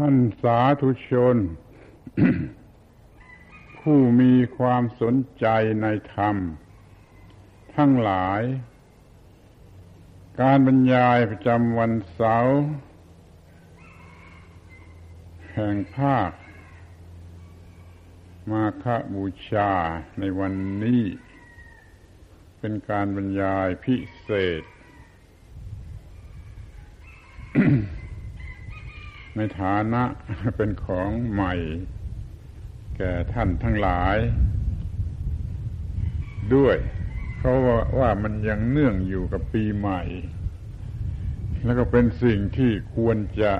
ท่านสาธุชน ผู้มีความสนใจในธรรม ทั้งหลาย การบรรยายประจำวันเสาร์แห่งภาค มาคบูชาในวันนี้ เป็นการบรรยายพิเศษ ในฐานะเป็นของใหม่ แก่ท่านทั้งหลาย ด้วย เพราะว่าว่ามันยังเนื่องอยู่กับปีใหม่ แล้วก็เป็นสิ่งที่ควรจะ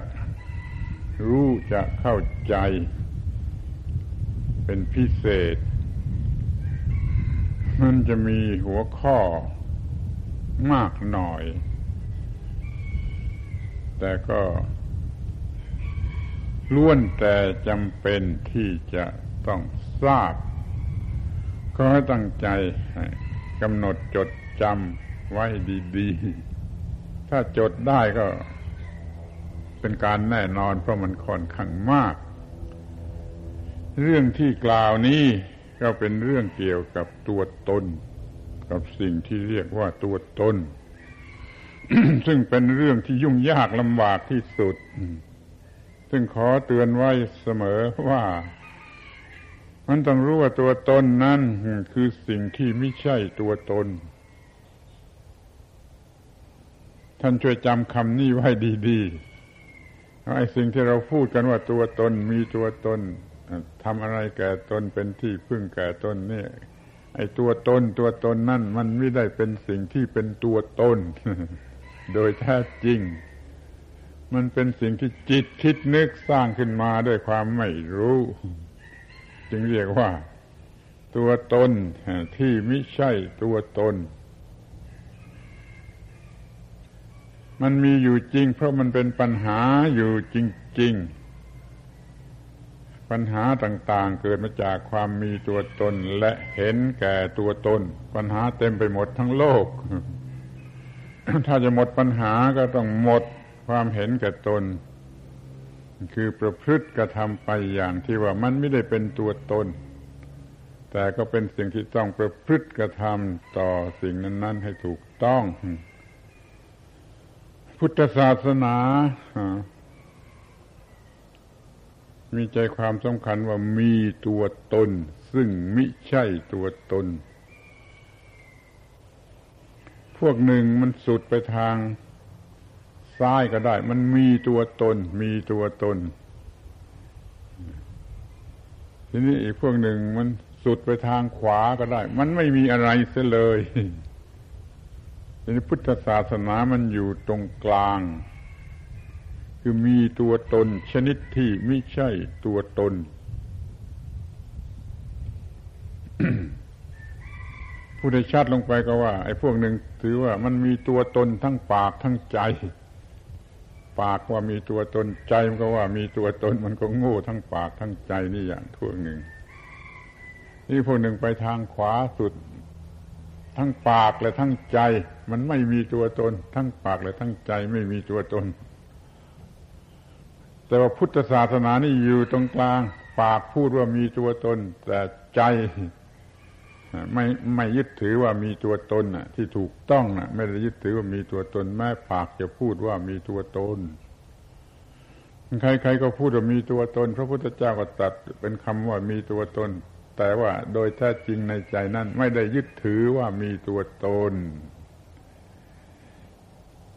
รู้จะเข้าใจ เป็นพิเศษ มันจะมีหัวข้อมากหน่อย แต่ก็ ล้วนแต่จำเป็นที่จะต้องทราบ ก็ให้ตั้งใจกำหนดจดจำไว้ดีๆ ถ้าจดได้ก็ เป็นการแน่นอนเพราะมันค่อนข้างมาก เรื่องที่กล่าวนี้ก็เป็นเรื่องเกี่ยวกับตัวตน กับสิ่งที่เรียกว่าตัวตน ซึ่งเป็นเรื่องที่ยุ่งยากลำบากที่สุด ซึ่งขอเตือนไว้เสมอว่า มันต้องรู้ว่าตัวตนนั้นคือสิ่งที่ไม่ใช่ตัวตน ท่านช่วยจำคำนี้ไว้ดีๆไอ้สิ่งที่เราพูดกันว่าตัวตนมีตัวตนทำอะไรแก่ตนเป็นที่พึ่งแก่ตนเนี่ยไอ้ตัวตนตัวตนนั่นมันไม่ได้เป็นสิ่งที่เป็นตัวตน โดยแท้จริง มันเป็นสิ่งที่จิตคิดนึกสร้างขึ้นมาด้วยความไม่รู้ จึงเรียกว่า ตัวตนที่ไม่ใช่ตัวตน มันมีอยู่จริง เพราะมันเป็นปัญหาอยู่จริง ๆ ปัญหาต่างๆ เกิดมาจากความมีตัวตนและเห็นแก่ตัวตน ปัญหาเต็มไปหมดทั้งโลก ถ้าจะหมดปัญหาก็ต้องหมด ความเห็นแก่ตน คือประพฤติกระทำไปอย่างที่ว่ามันไม่ได้เป็นตัวตน แต่ก็เป็นสิ่งที่ต้องประพฤติกระทำต่อสิ่งนั้น ๆ ให้ถูกต้อง พุทธศาสนา มีใจความสำคัญว่ามีตัวตน ซึ่งมิใช่ตัวตน พวกหนึ่งมันสุดไปทาง ซ้ายก็ได้ มันมีตัวตน มีตัวตน ทีนี้อีกพวกหนึ่งมันสุดไปทางขวาก็ได้ มันไม่มีอะไรเสียเลยทีนี้พุทธศาสนามันอยู่ตรงกลาง คือมีตัวตนชนิดที่ไม่ใช่ตัวตน ผู้ได้ชัดลงไปก็ว่า ไอ้พวกหนึ่งถือว่ามันมีตัวตนทั้งปากทั้งใจ ปากว่ามีตัวตนใจมันก็ว่ามีตัวตนมันก็โง่ทั้งปากทั้งใจนี่อย่างทั่วหนึ่ง นี่พวกหนึ่งไปทางขวาสุด ทั้งปากและทั้งใจ มันไม่มีตัวตน ทั้งปากและทั้งใจไม่มีตัวตน แต่ว่าพุทธศาสนานี่อยู่ตรงกลาง ปากพูดว่ามีตัวตน แต่ใจ ไม่ไม่ยึดถือว่ามีตัวตนน่ะที่ถูกต้องน่ะไม่ได้ยึดถือว่ามีตัวตนแม้ปากจะพูดว่ามีตัวตน ใครๆก็พูดว่ามีตัวตน พระพุทธเจ้าก็ตัดเป็นคำว่ามีตัวตน แต่ว่าโดยแท้จริงในใจนั้น ไม่ได้ยึดถือว่ามีตัวตน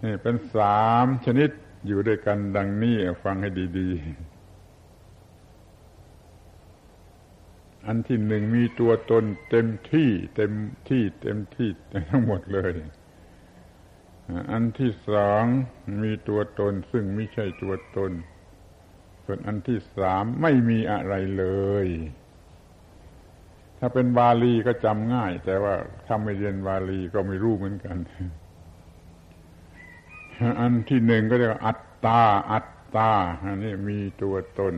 นี่เป็นสามชนิดอยู่ด้วยกันดังนี้ฟังให้ดี ๆ อันที่หนึ่งมีตัวตนเต็มที่เต็มที่เต็มที่ทั้งหมดเลย อันที่สองมีตัวตนซึ่งไม่ใช่ตัวตน ส่วนอันที่สามไม่มีอะไรเลย ถ้าเป็นบาลีก็จำง่าย แต่ว่าถ้าไม่เรียนบาลีก็ไม่รู้เหมือนกัน อันที่หนึ่งก็เรียกว่าอัตตา อัตตา อันนี้มีตัวตน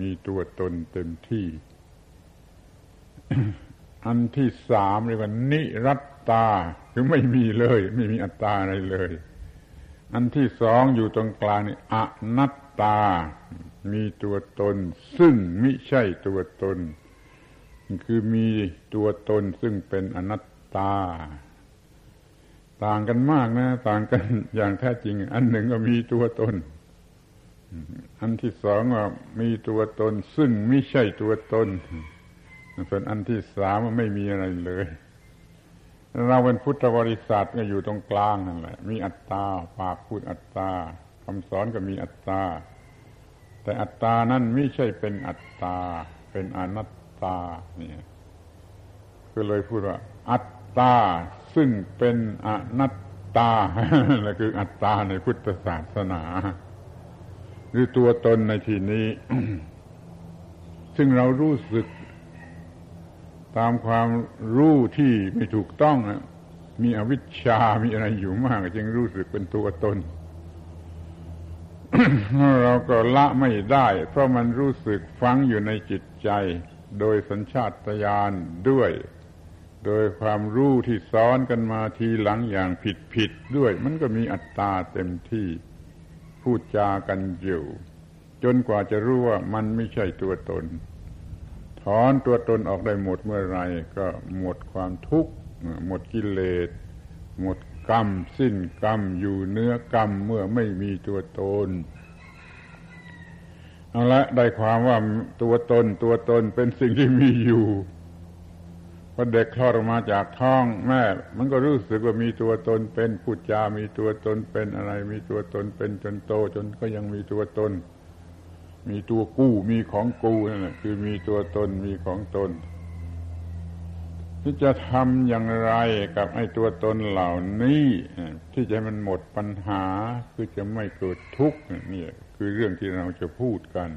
มีตัวตนเต็มที่ อันที่สามเรียกว่านิรัตตาคือไม่มีเลย ไม่มีอัตตาอะไรเลย อันที่สองอยู่ตรงกลางนี่อนัตตา มีตัวตน ซึ่งไมิใช่ตัวตน คือมีตัวตนซึ่งเป็นอนัตตา ต่างกันมากนะ ต่างกันอย่างแท้จริง อันหนึ่งก็มีตัวตน อันที่สองว่ามีตัวตน ซึ่งไม่ใช่ตัวตน ส่วนอันที่สามว่าไม่มีอะไรเลย เราเป็นพุทธบริษัทก็อยู่ตรงกลางนั่นแหละ มีอัตตาปากพูดอัตตาคำสอนก็มีอัตตา แต่อัตตานั้นไม่ใช่เป็นอัตตา เป็นอนัตตาเนี่ยก็เลยพูดว่า อัตตาซึ่งเป็นอนัตตานั่นคืออัตตาในพุทธศาสนา หรือตัวตนในที่นี้ ซึ่งเรารู้สึก ตามความรู้ที่ไม่ถูกต้องมีอวิชชา มีอะไรอยู่มาก จึงรู้สึกเป็นตัวตน เราก็ละไม่ได้ เพราะมันรู้สึกฟังอยู่ในจิตใจ โดยสัญชาตญาณด้วย โดยความรู้ที่ซ้อนกันมาทีหลังอย่างผิดผิดด้วย มันก็มีอัตตาเต็มที่พูดจากันอยู่ จนกว่าจะรู้ว่ามันไม่ใช่ตัวตน ถอนตัวตนออกได้หมดเมื่อไรก็หมดความทุกข์หมดกิเลส หมดกรรม สิ้นกรรมอยู่เนื้อกรรมเมื่อไม่มีตัวตนเอาละได้ความว่าตัวตนตัวตนเป็นสิ่งที่มีอยู่พอเด็กคลอดออกมาจากท้องแม่ มันก็รู้สึกว่ามีตัวตนเป็นพูดจา มีตัวตนเป็นอะไร มีตัวตนเป็นจนโตจนก็ยังมีตัวตน มีตัวกู้มีของกูนั่นแหละคือมีตัวตนมีของตนที่จะทำอย่างไรกับไอ้ตัวตนเหล่านี้ที่จะให้มันหมดปัญหาคือจะไม่เกิดทุกข์นี่คือเรื่องที่เราจะพูดกัน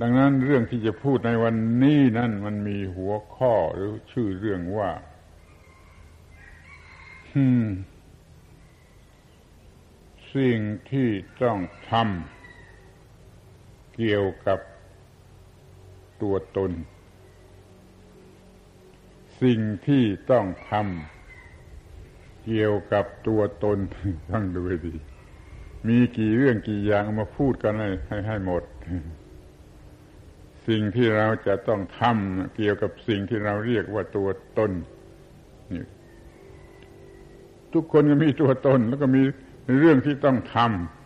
ดังนั้นเรื่องที่จะพูดในวันนี้นั่นมันมีหัวข้อหรือชื่อเรื่องว่าสิ่งที่ต้องทำ เกี่ยวกับตัวตน สิ่งที่ต้องทำเกี่ยวกับตัวตนต้องดูดี มีกี่เรื่องกี่อย่างมาพูดกันให้ให้ให้หมด สิ่งที่เราจะต้องทำเกี่ยวกับสิ่งที่เราเรียกว่าตัวตนนี่ทุกคนก็มีตัวตนแล้วก็มีเรื่องที่ต้องทำ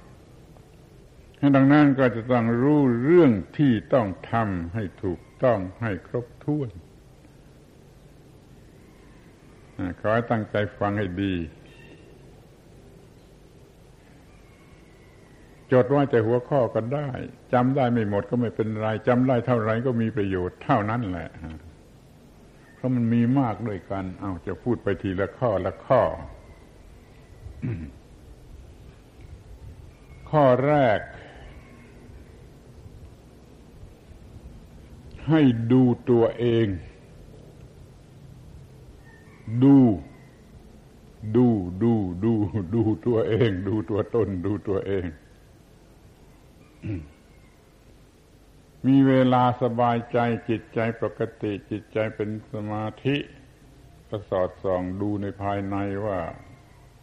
ดังนั้นก็จะต้องรู้เรื่องที่ต้องทำให้ถูกต้องให้ครบถ้วนขอให้ตั้งใจฟังให้ดี จดไว้แต่หัวข้อก็ได้จำได้ไม่หมดก็ไม่เป็นไรจำได้เท่าไรก็มีประโยชน์เท่านั้นแหละ เพราะมันมีมากด้วยกัน เอาจะพูดไปทีละข้อละข้อ ข้อแรก ให้ดูตัวเอง ดู ดูดูดูดูตัวเอง ดูตัวตนดูตัวเอง มีเวลาสบายใจจิตใจปกติจิตใจเป็นสมาธิก็สอดส่องดูในภายในว่า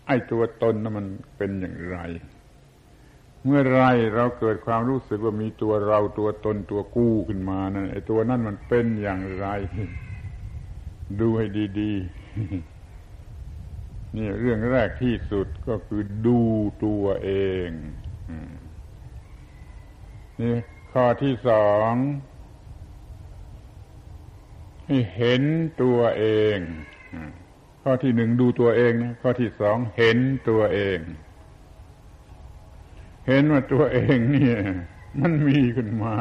ไอ้ตัวตนนั้นมันเป็นอย่างไร เมื่อไรเราเกิดความรู้สึกว่ามีตัวเราตัวตนตัวกู้ขึ้นมานั่นไอ้ตัวนั้นมันเป็นอย่างไร ดูให้ดีๆนี่เรื่องแรกที่สุดก็คือดูตัวเองนี่ข้อที่สองให้เห็นตัวเอง ข้อที่หนึ่งดูตัวเองนะข้อที่สองเห็นตัวเอง เห็นว่าตัวเองเนี่ย มันมีขึ้นมา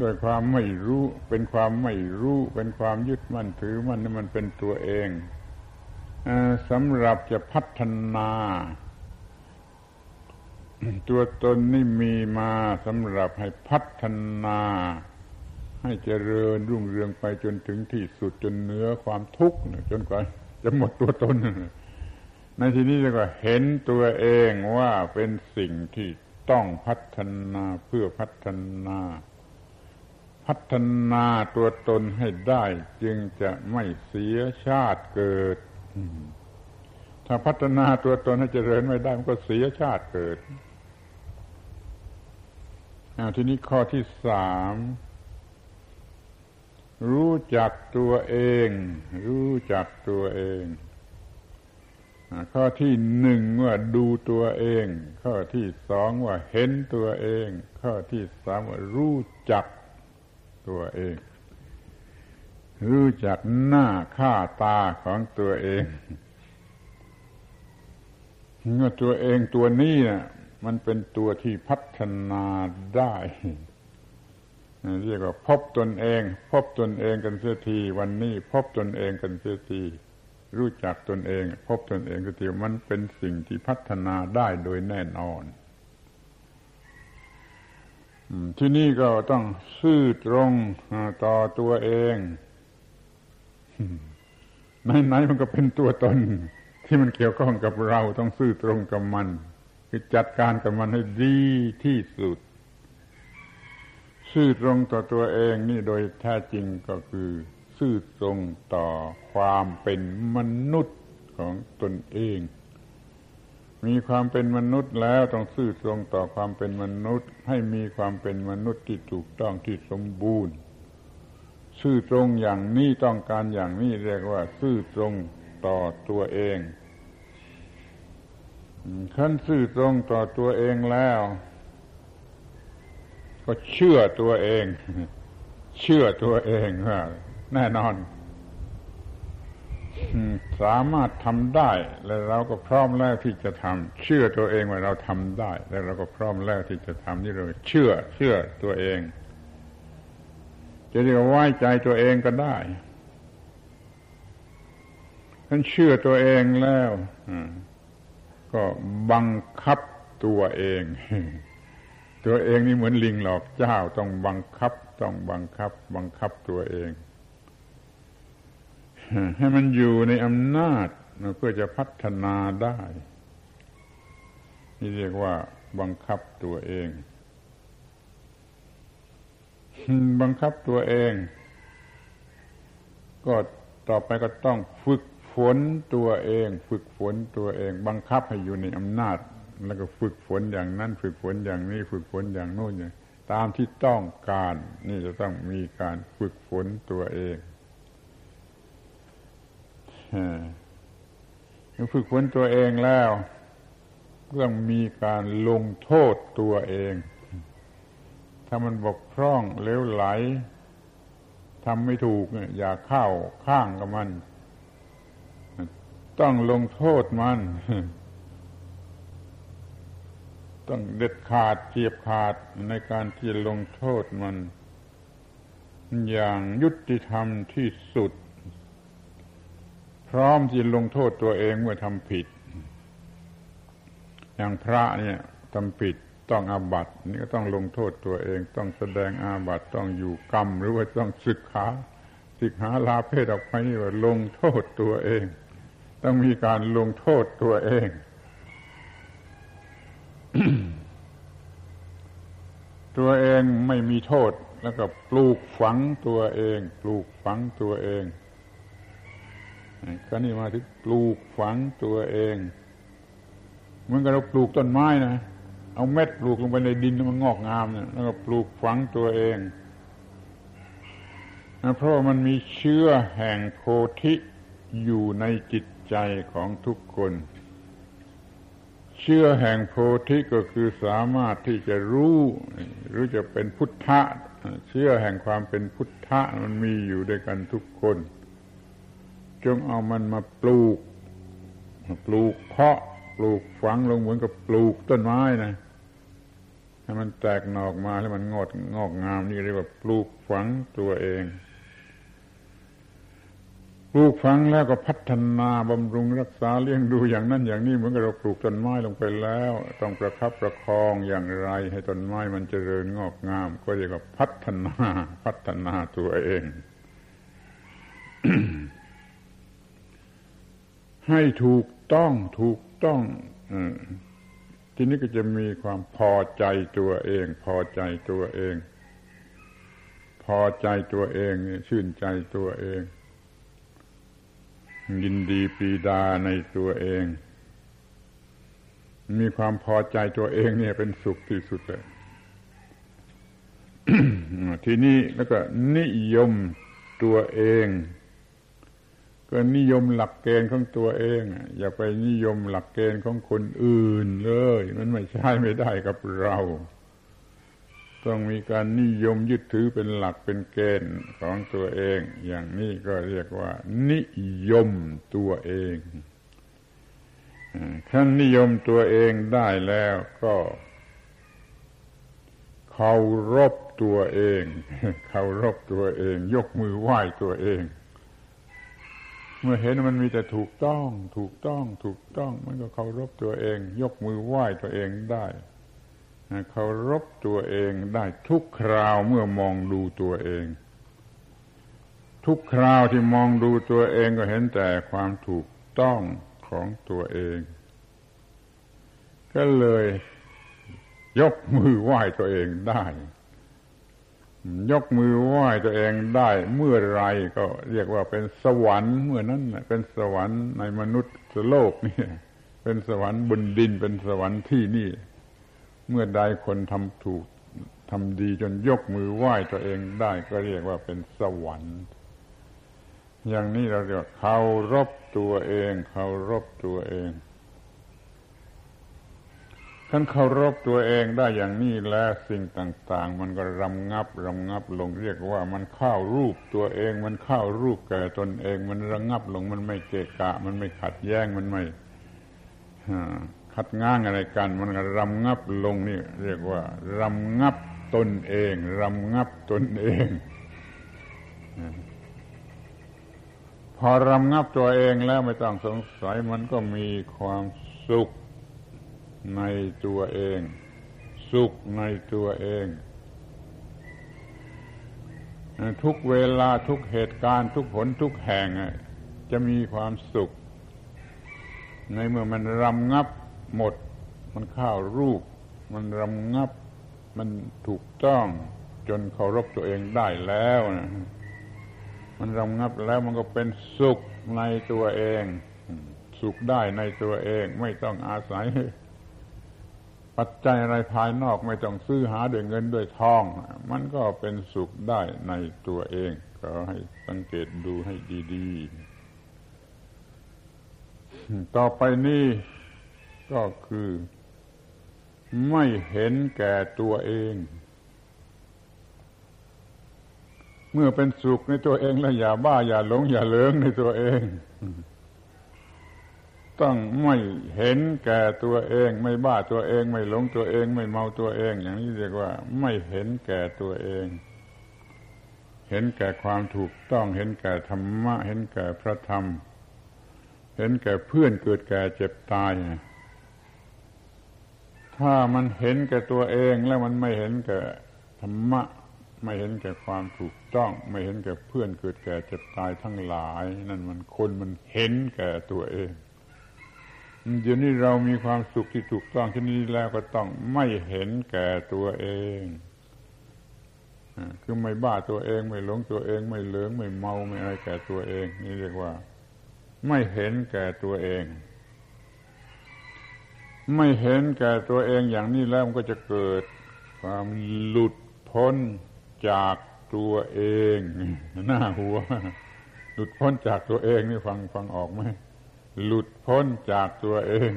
ด้วยความไม่รู้ เป็นความไม่รู้ เป็นความยึดมั่นถือมันนี่มันเป็นตัวเองสำหรับจะพัฒนา ตัวตนนี่มีมาสำหรับให้พัฒนา ให้เจริญรุ่งเรืองไปจนถึงที่สุดจนเนื้อความทุกข์จนกว่าจะหมดตัวตน ในที่นี้เรียกว่าเห็นตัวเองว่าเป็นสิ่งที่ต้องพัฒนาเพื่อพัฒนา พัฒนาตัวตนให้ได้จึงจะไม่เสียชาติเกิด ถ้าพัฒนาตัวตนให้เจริญไม่ได้มันก็เสียชาติเกิดทีนี้ข้อที่สามรู้จักตัวเอง รู้จักตัวเอง ข้อที่หนึ่งว่าดูตัวเอง ข้อที่สองว่าเห็นตัวเอง ข้อที่สามว่ารู้จักตัวเอง รู้จักหน้าค่าตาของตัวเองเมื่อตัวเองตัวนี้นะ่ะมันเป็นตัวที่พัฒนาได้เรียกว่าพบตนเอง พบตนเองกันเสียที วันนี้พบตนเองกันเสียที รู้จักตนเอง พบตนเองก็ทีมันเป็นสิ่งที่พัฒนาได้โดยแน่นอนที่นี่ก็ต้องซื่อตรงต่อตัวเองไหนๆมันก็เป็นตัวตน ที่มันเกี่ยวข้องกับเราต้องซื่อตรงกับมัน คือจัดการกับมันให้ดีที่สุด ซื่อตรงต่อตัวเองนี่โดยแท้จริงก็คือ ซื่อตรงต่อความเป็นมนุษย์ของตนเอง มีความเป็นมนุษย์แล้วต้องซื่อตรงต่อความเป็นมนุษย์ ให้มีความเป็นมนุษย์ที่ถูกต้องที่สมบูรณ์ ซื่อตรงอย่างนี้ต้องการอย่างนี้เรียกว่า ซื่อตรงต่อตัวเองขั้นซื่อตรงต่อตัวเองแล้ว ก็เชื่อตัวเอง เชื่อตัวเองว่า แน่นอนสามารถทำได้แล้วเราก็พร้อมแล้วที่จะทำเชื่อตัวเองว่าเราทำได้ แล้วเราก็พร้อมแล้วที่จะทำนี่เลยเชื่อเชื่อตัวเอง จะเรียกว่าไว้ใจตัวเองก็ได้ท่านเชื่อตัวเองแล้วก็บังคับตัวเอง ตัวเองนี่เหมือนลิงหลอกเจ้า ต้องบังคับ ต้องบังคับ บังคับตัวเอง ให้มันอยู่ในอำนาจเพื่อจะพัฒนาได้ นี่เรียกว่าบังคับตัวเอง บังคับตัวเอง ก็ต่อไปก็ต้องฝึกฝนตัวเอง ฝึกฝนตัวเอง บังคับให้อยู่ในอำนาจ แล้วก็ฝึกฝนอย่างนั้น ฝึกฝนอย่างนี้ ฝึกฝนอย่างโน้นอย่างตามที่ต้องการ นี่จะต้องมีการฝึกฝนตัวเอง ฝึกฝนตัวเองแล้ว เรื่องมีการลงโทษตัวเอง ถ้ามันบกพร่องเลวไหลทำไม่ถูกอย่าเข้าข้างกับมัน ต้องลงโทษมัน ต้องเด็ดขาดเจียบขาดในการที่ลงโทษมัน อย่างยุติธรรมที่สุด พร้อมที่ลงโทษตัวเองเมื่อทำผิด อย่างพระเนี่ยทำผิดต้องอาบัตินี่ก็ต้องลงโทษตัวเอง ต้องแสดงอาบัติต้องอยู่กรรม หรือว่าต้องศึกษาศึกหาลาเพศออกไปนี่ว่าลงโทษตัวเอง ต้องมีการลงโทษตัวเองตัวเองไม่มีโทษแล้วก็ปลูกฝังตัวเอง ปลูกฝังตัวเอง ก็นี่มาถึงปลูกฝังตัวเองเหมือนกับเราปลูกต้นไม้นะเอาเม็ดปลูกลงไปในดินมันงอกงามเนี่ยแล้วก็ปลูกฝังตัวเองเพราะมันมีเชื้อแห่งโพธิอยู่ในจิตใจของทุกคน เชื่อแห่งโพธิก็คือสามารถที่จะรู้หรือจะเป็นพุทธะ เชื่อแห่งความเป็นพุทธะมันมีอยู่ด้วยกันทุกคน จงเอามันมาปลูก ปลูกเพาะ ปลูกฝังลงเหมือนกับปลูกต้นไม้นะให้มันแตกหนอกมาแล้วมันงดงอกงามนี่เรียกว่าปลูกฝังตัวเองปลูกฝังแล้วก็พัฒนาบำรุงรักษาเลี้ยงดูอย่างนั้นอย่างนี้เหมือนกับเราปลูกต้นไม้ลงไปแล้ว ต้องประคับประคองอย่างไร ให้ต้นไม้มันเจริญงอกงาม ก็เรียกว่าพัฒนา พัฒนาตัวเอง ให้ถูกต้องถูกต้องทีนี้ก็จะมีความพอใจตัวเอง พอใจตัวเอง พอใจตัวเองชื่นใจตัวเอง ยินดีปีดาในตัวเอง มีความพอใจตัวเองเนี่ยเป็นสุขที่สุดเลยทีนี้แล้วก็นิยมตัวเอง ก็นิยมหลักเกณฑ์ของตัวเอง อย่าไปนิยมหลักเกณฑ์ของคนอื่นเลย มันไม่ใช่ไม่ได้กับเรา ต้องมีการนิยมยึดถือเป็นหลักเป็นเกณฑ์ของตัวเอง อย่างนี้ก็เรียกว่า นิยมตัวเองท่านนิยมตัวเองได้แล้วก็เคารพตัวเองเคารพตัวเอง ยกมือไหว้ตัวเอง มื่อเห็นมันมีแต่ถูกต้อง ถูกต้อง ถูกต้อง มันก็เคารพตัวเอง ยกมือไหว้ตัวเองได้เคารพตัวเองได้ทุกคราวเมื่อมองดูตัวเอง ทุกคราวที่มองดูตัวเองก็เห็นแต่ความถูกต้องของตัวเอง ก็เลยยกมือไหว้ตัวเองได้ ยกมือไหว้ตัวเองได้เมื่อไรก็เรียกว่าเป็นสวรรค์เมื่อนั้นเป็นสวรรค์ในมนุษย์โลกนี่เป็นสวรรค์บนดินเป็นสวรรค์ที่นี่ เมื่อใดคนทำถูกทำดีจนยกมือไหว้ตัวเองได้ก็เรียกว่าเป็นสวรรค์ อย่างนี้เราเรียกเคารพตัวเองเคารพตัวเอง ท่านเคารพตัวเองได้อย่างนี้แล้วสิ่งต่าง ๆ มันก็รำงับรำงับลงเรียกว่ามันเข้ารูปตัวเอง มันเข้ารูปแก่ตนเอง มันระงงับลงมันไม่เกะกะ มันไม่ขัดแย้งมันไม่ขัดง้างอะไรกัน มันก็รำงับลงนี่เรียกว่ารำงับตนเองรำงับตนเองพอรำงับตัวเองแล้วไม่ต้องสงสัยมันก็มีความสุข ในตัวเอง สุขในตัวเอง ทุกเวลาทุกเหตุการณ์ทุกผลทุกแห่งจะมีความสุข ในเมื่อมันรำงับหมด มันข้าวรูป มันรำงับ มันถูกต้อง จนเคารพตัวเองได้แล้วนะมันรำงับแล้วมันก็เป็นสุขในตัวเอง สุขได้ในตัวเองไม่ต้องอาศัย ปัจจัยอะไรภายนอกไม่ต้องซื้อหาด้วยเงินด้วยทอง มันก็เป็นสุขได้ในตัวเองก็ให้สังเกตดูให้ดีๆ ต่อไปนี้ก็คือ ไม่เห็นแก่ตัวเอง เมื่อเป็นสุขในตัวเองแล้วอย่าบ้าอย่าหลงอย่าเลิงในตัวเอง ต้องไม่เห็นแก่ตัวเอง ไม่บ้าตัวเอง ไม่หลงตัวเอง ไม่เมาตัวเอง อย่างนี้เรียกว่า ไม่เห็นแก่ตัวเอง เห็นแก่ความถูกต้องเห็นแก่ธรรมะ เห็นแก่พระธรรม เห็นแก่เพื่อนเกิดแก่เจ็บตาย ถ้ามันเห็นแก่ตัวเองแล้วมันไม่เห็นแก่ธรรมะ ไม่เห็นแก่ความถูกต้อง ไม่เห็นแก่เพื่อนเกิดแก่เจ็บตายทั้งหลาย นั่นมันคนมันเห็นแก่ตัวเอง เดี๋ยวนี้เรามีความสุขที่ถูกต้องที่นี้แล้วก็ต้องไม่เห็นแก่ตัวเองคือไม่บ้าตัวเอง ไม่หลงตัวเอง ไม่เลืองไม่เมาไม่อะไรแก่ตัวเอง นี่เรียกว่า ไม่เห็นแก่ตัวเอง ไม่เห็นแก่ตัวเองอย่างนี้แล้วมันก็จะเกิดความหลุดพ้นจากตัวเอง หน้าหัว หลุดพ้นจากตัวเองนี่ฟังฟังออกไหม หลุดพ้นจากตัวเอง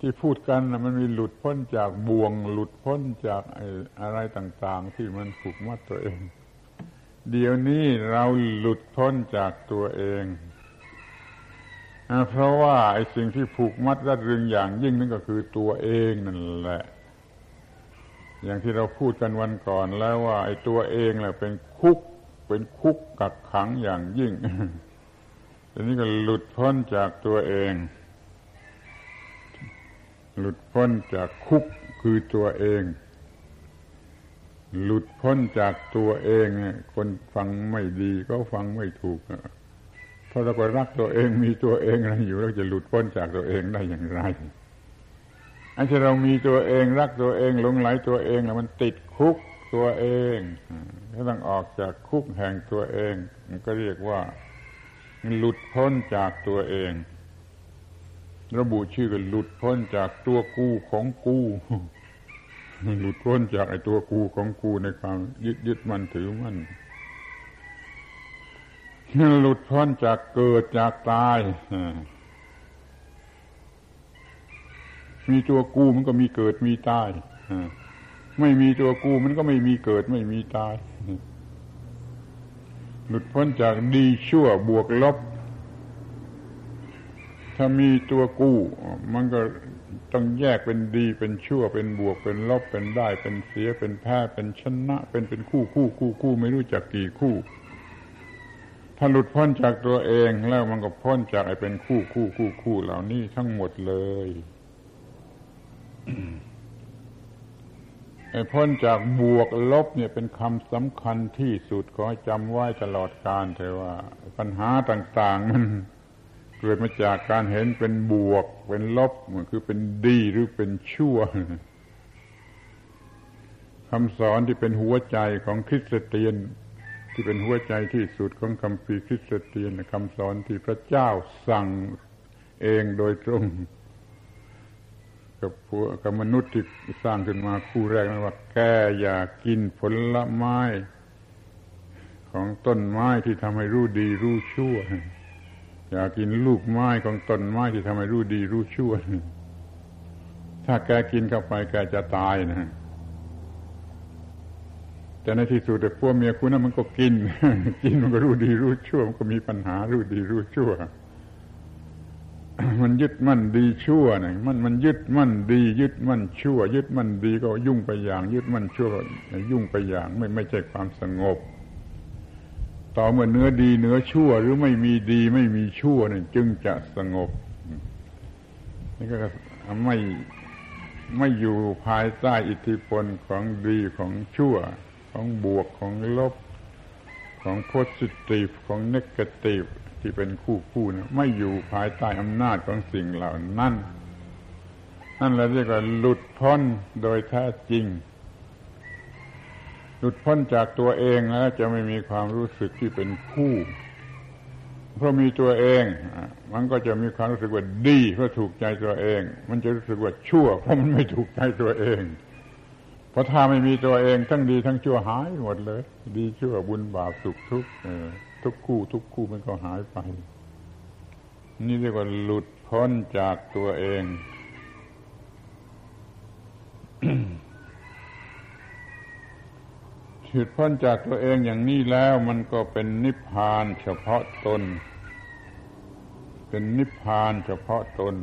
ที่พูดกันมันมีหลุดพ้นจากบ่วง หลุดพ้นจากอะไรต่าง ๆ ที่มันผูกมัดตัวเอง เดี๋ยวนี้เราหลุดพ้นจากตัวเองเพราะว่าไอ้สิ่งที่ผูกมัดรัดรึงอย่างยิ่งนั่นก็คือตัวเองนั่นแหละ อย่างที่เราพูดกันวันก่อนแล้วว่า ไอ้ตัวเองแหละเป็นคุก เป็นคุกกักขังอย่างยิ่ง ทีนี้ก็หลุดพ้นจากตัวเอง หลุดพ้นจากคุกคือตัวเอง หลุดพ้นจากตัวเองคนฟังไม่ดีก็ฟังไม่ถูกเพราะเราก็รักตัวเองมีตัวเองอะไรอยู่เราจะหลุดพ้นจากตัวเองได้อย่างไรไอ้ที่เรามีตัวเองรักตัวเองหลงไหลตัวเองแล้วมันติดคุกตัวเองถ้าต้องออกจากคุกแห่งตัวเอง มันก็เรียกว่า หลุดพ้นจากตัวเอง ระบุชื่อกันหลุดพ้นจากตัวกู้ของกู้หลุดพ้นจากไอ้ตัวกูของกูในความยึดยึดมันถือมันหลุดพ้นจากเกิดจากตายมีตัวกูมันก็มีเกิดมีตายไม่มีตัวกูมันก็ไม่มีเกิดไม่มีตาย หลุดพ้นจากดีชั่วบวกลบ ถ้ามีตัวกู้ มันก็ต้องแยกเป็นดีเป็นชั่วเป็นบวกเป็นลบเป็นได้ เป็นเสียเป็นแพ้เป็นชนะ เป็นเป็นคู่คู่คู่คู่ไม่รู้จักกี่คู่ ถ้าหลุดพ้นจากตัวเองแล้วมันก็พ้นจากไอ้เป็นคู่คู่คู่คู่เหล่านี้ทั้งหมดเลย พ้นจากบวกลบเนี่ยเป็นคำสำคัญที่สุดขอจำไว้ตลอดการเถอะว่า ปัญหาต่าง ๆ มันเกิดมาจากการเห็นเป็นบวก เป็นลบมันคือเป็นดีหรือเป็นชั่วคำสอนที่เป็นหัวใจของคริสเตียน ที่เป็นหัวใจที่สุดของคำพีคริสเตียนคำสอนที่พระเจ้าสั่งเองโดยตรง กับพวกกับมนุษย์ที่สร้างขึ้นมาคู่แรกนะว่า แกอย่ากินผลไม้ ของต้นไม้ที่ทำให้รู้ดีรู้ชั่ว อย่ากินลูกไม้ของต้นไม้ที่ทำให้รู้ดีรู้ชั่ว ถ้าแกกินเข้าไปแกจะตายนะแต่ในที่สุดแต่พวกเมียคุณนั้นมันก็กิน กินมันก็รู้ดีรู้ชั่วมันก็มีปัญหารู้ดีรู้ชั่ว มันยึดมั่นดีชั่วนะมันมันยึดมั่นดี ยึดมั่นชั่ว ยึดมั่นดีก็ยุ่งไปอย่าง ยึดมั่นชั่วยุ่งไปอย่าง ไม่ไม่ใช่ความสงบ ต่อเมื่อเนื้อดีเนื้อชั่วหรือไม่มีดีไม่มีชั่วเนี่ยจึงจะสงบนี่ก็ไม่ไม่อยู่ภายใต้อิทธิพลของดีของชั่ว ของบวกของลบ ของโพสิทีฟของเนกาทีฟ ที่เป็นคู่คู่นะไม่อยู่ภายใต้อำนาจของสิ่งเหล่านั้นนั่นเราเรียกว่าหลุดพ้นโดยแท้จริง หลุดพ้นจากตัวเองแล้วจะไม่มีความรู้สึกที่เป็นคู่ เพราะมีตัวเอง มันก็จะมีความรู้สึกว่าดีเพราะถูกใจตัวเอง มันจะรู้สึกว่าชั่ว เพราะมันไม่ถูกใจตัวเอง เพราะถ้าไม่มีตัวเอง ทั้งดีทั้งชั่วหายหมดเลย ดีชั่วบุญบาปสุขทุกข์ ทุกคู่ ทุกคู่มันก็หายไป นี่เรียกว่าหลุดพ้นจากตัวเองหลุดพ้นจากตัวเองอย่างนี้แล้วมันก็เป็นนิพพานเฉพาะตน เป็นนิพพานเฉพาะตน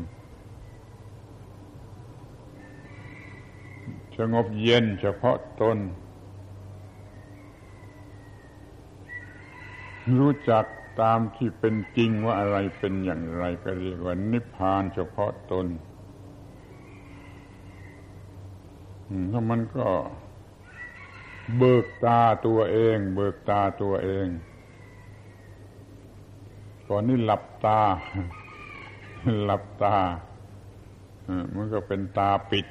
สงบเย็นเฉพาะตน รู้จักตามที่เป็นจริงว่าอะไรเป็นอย่างไรก็เรียกว่านิพพานเฉพาะตนถ้ามันก็เบิกตาตัวเอง เบิกตาตัวเอง ก่อนนี้หลับตา หลับตามันก็เป็นตาปิด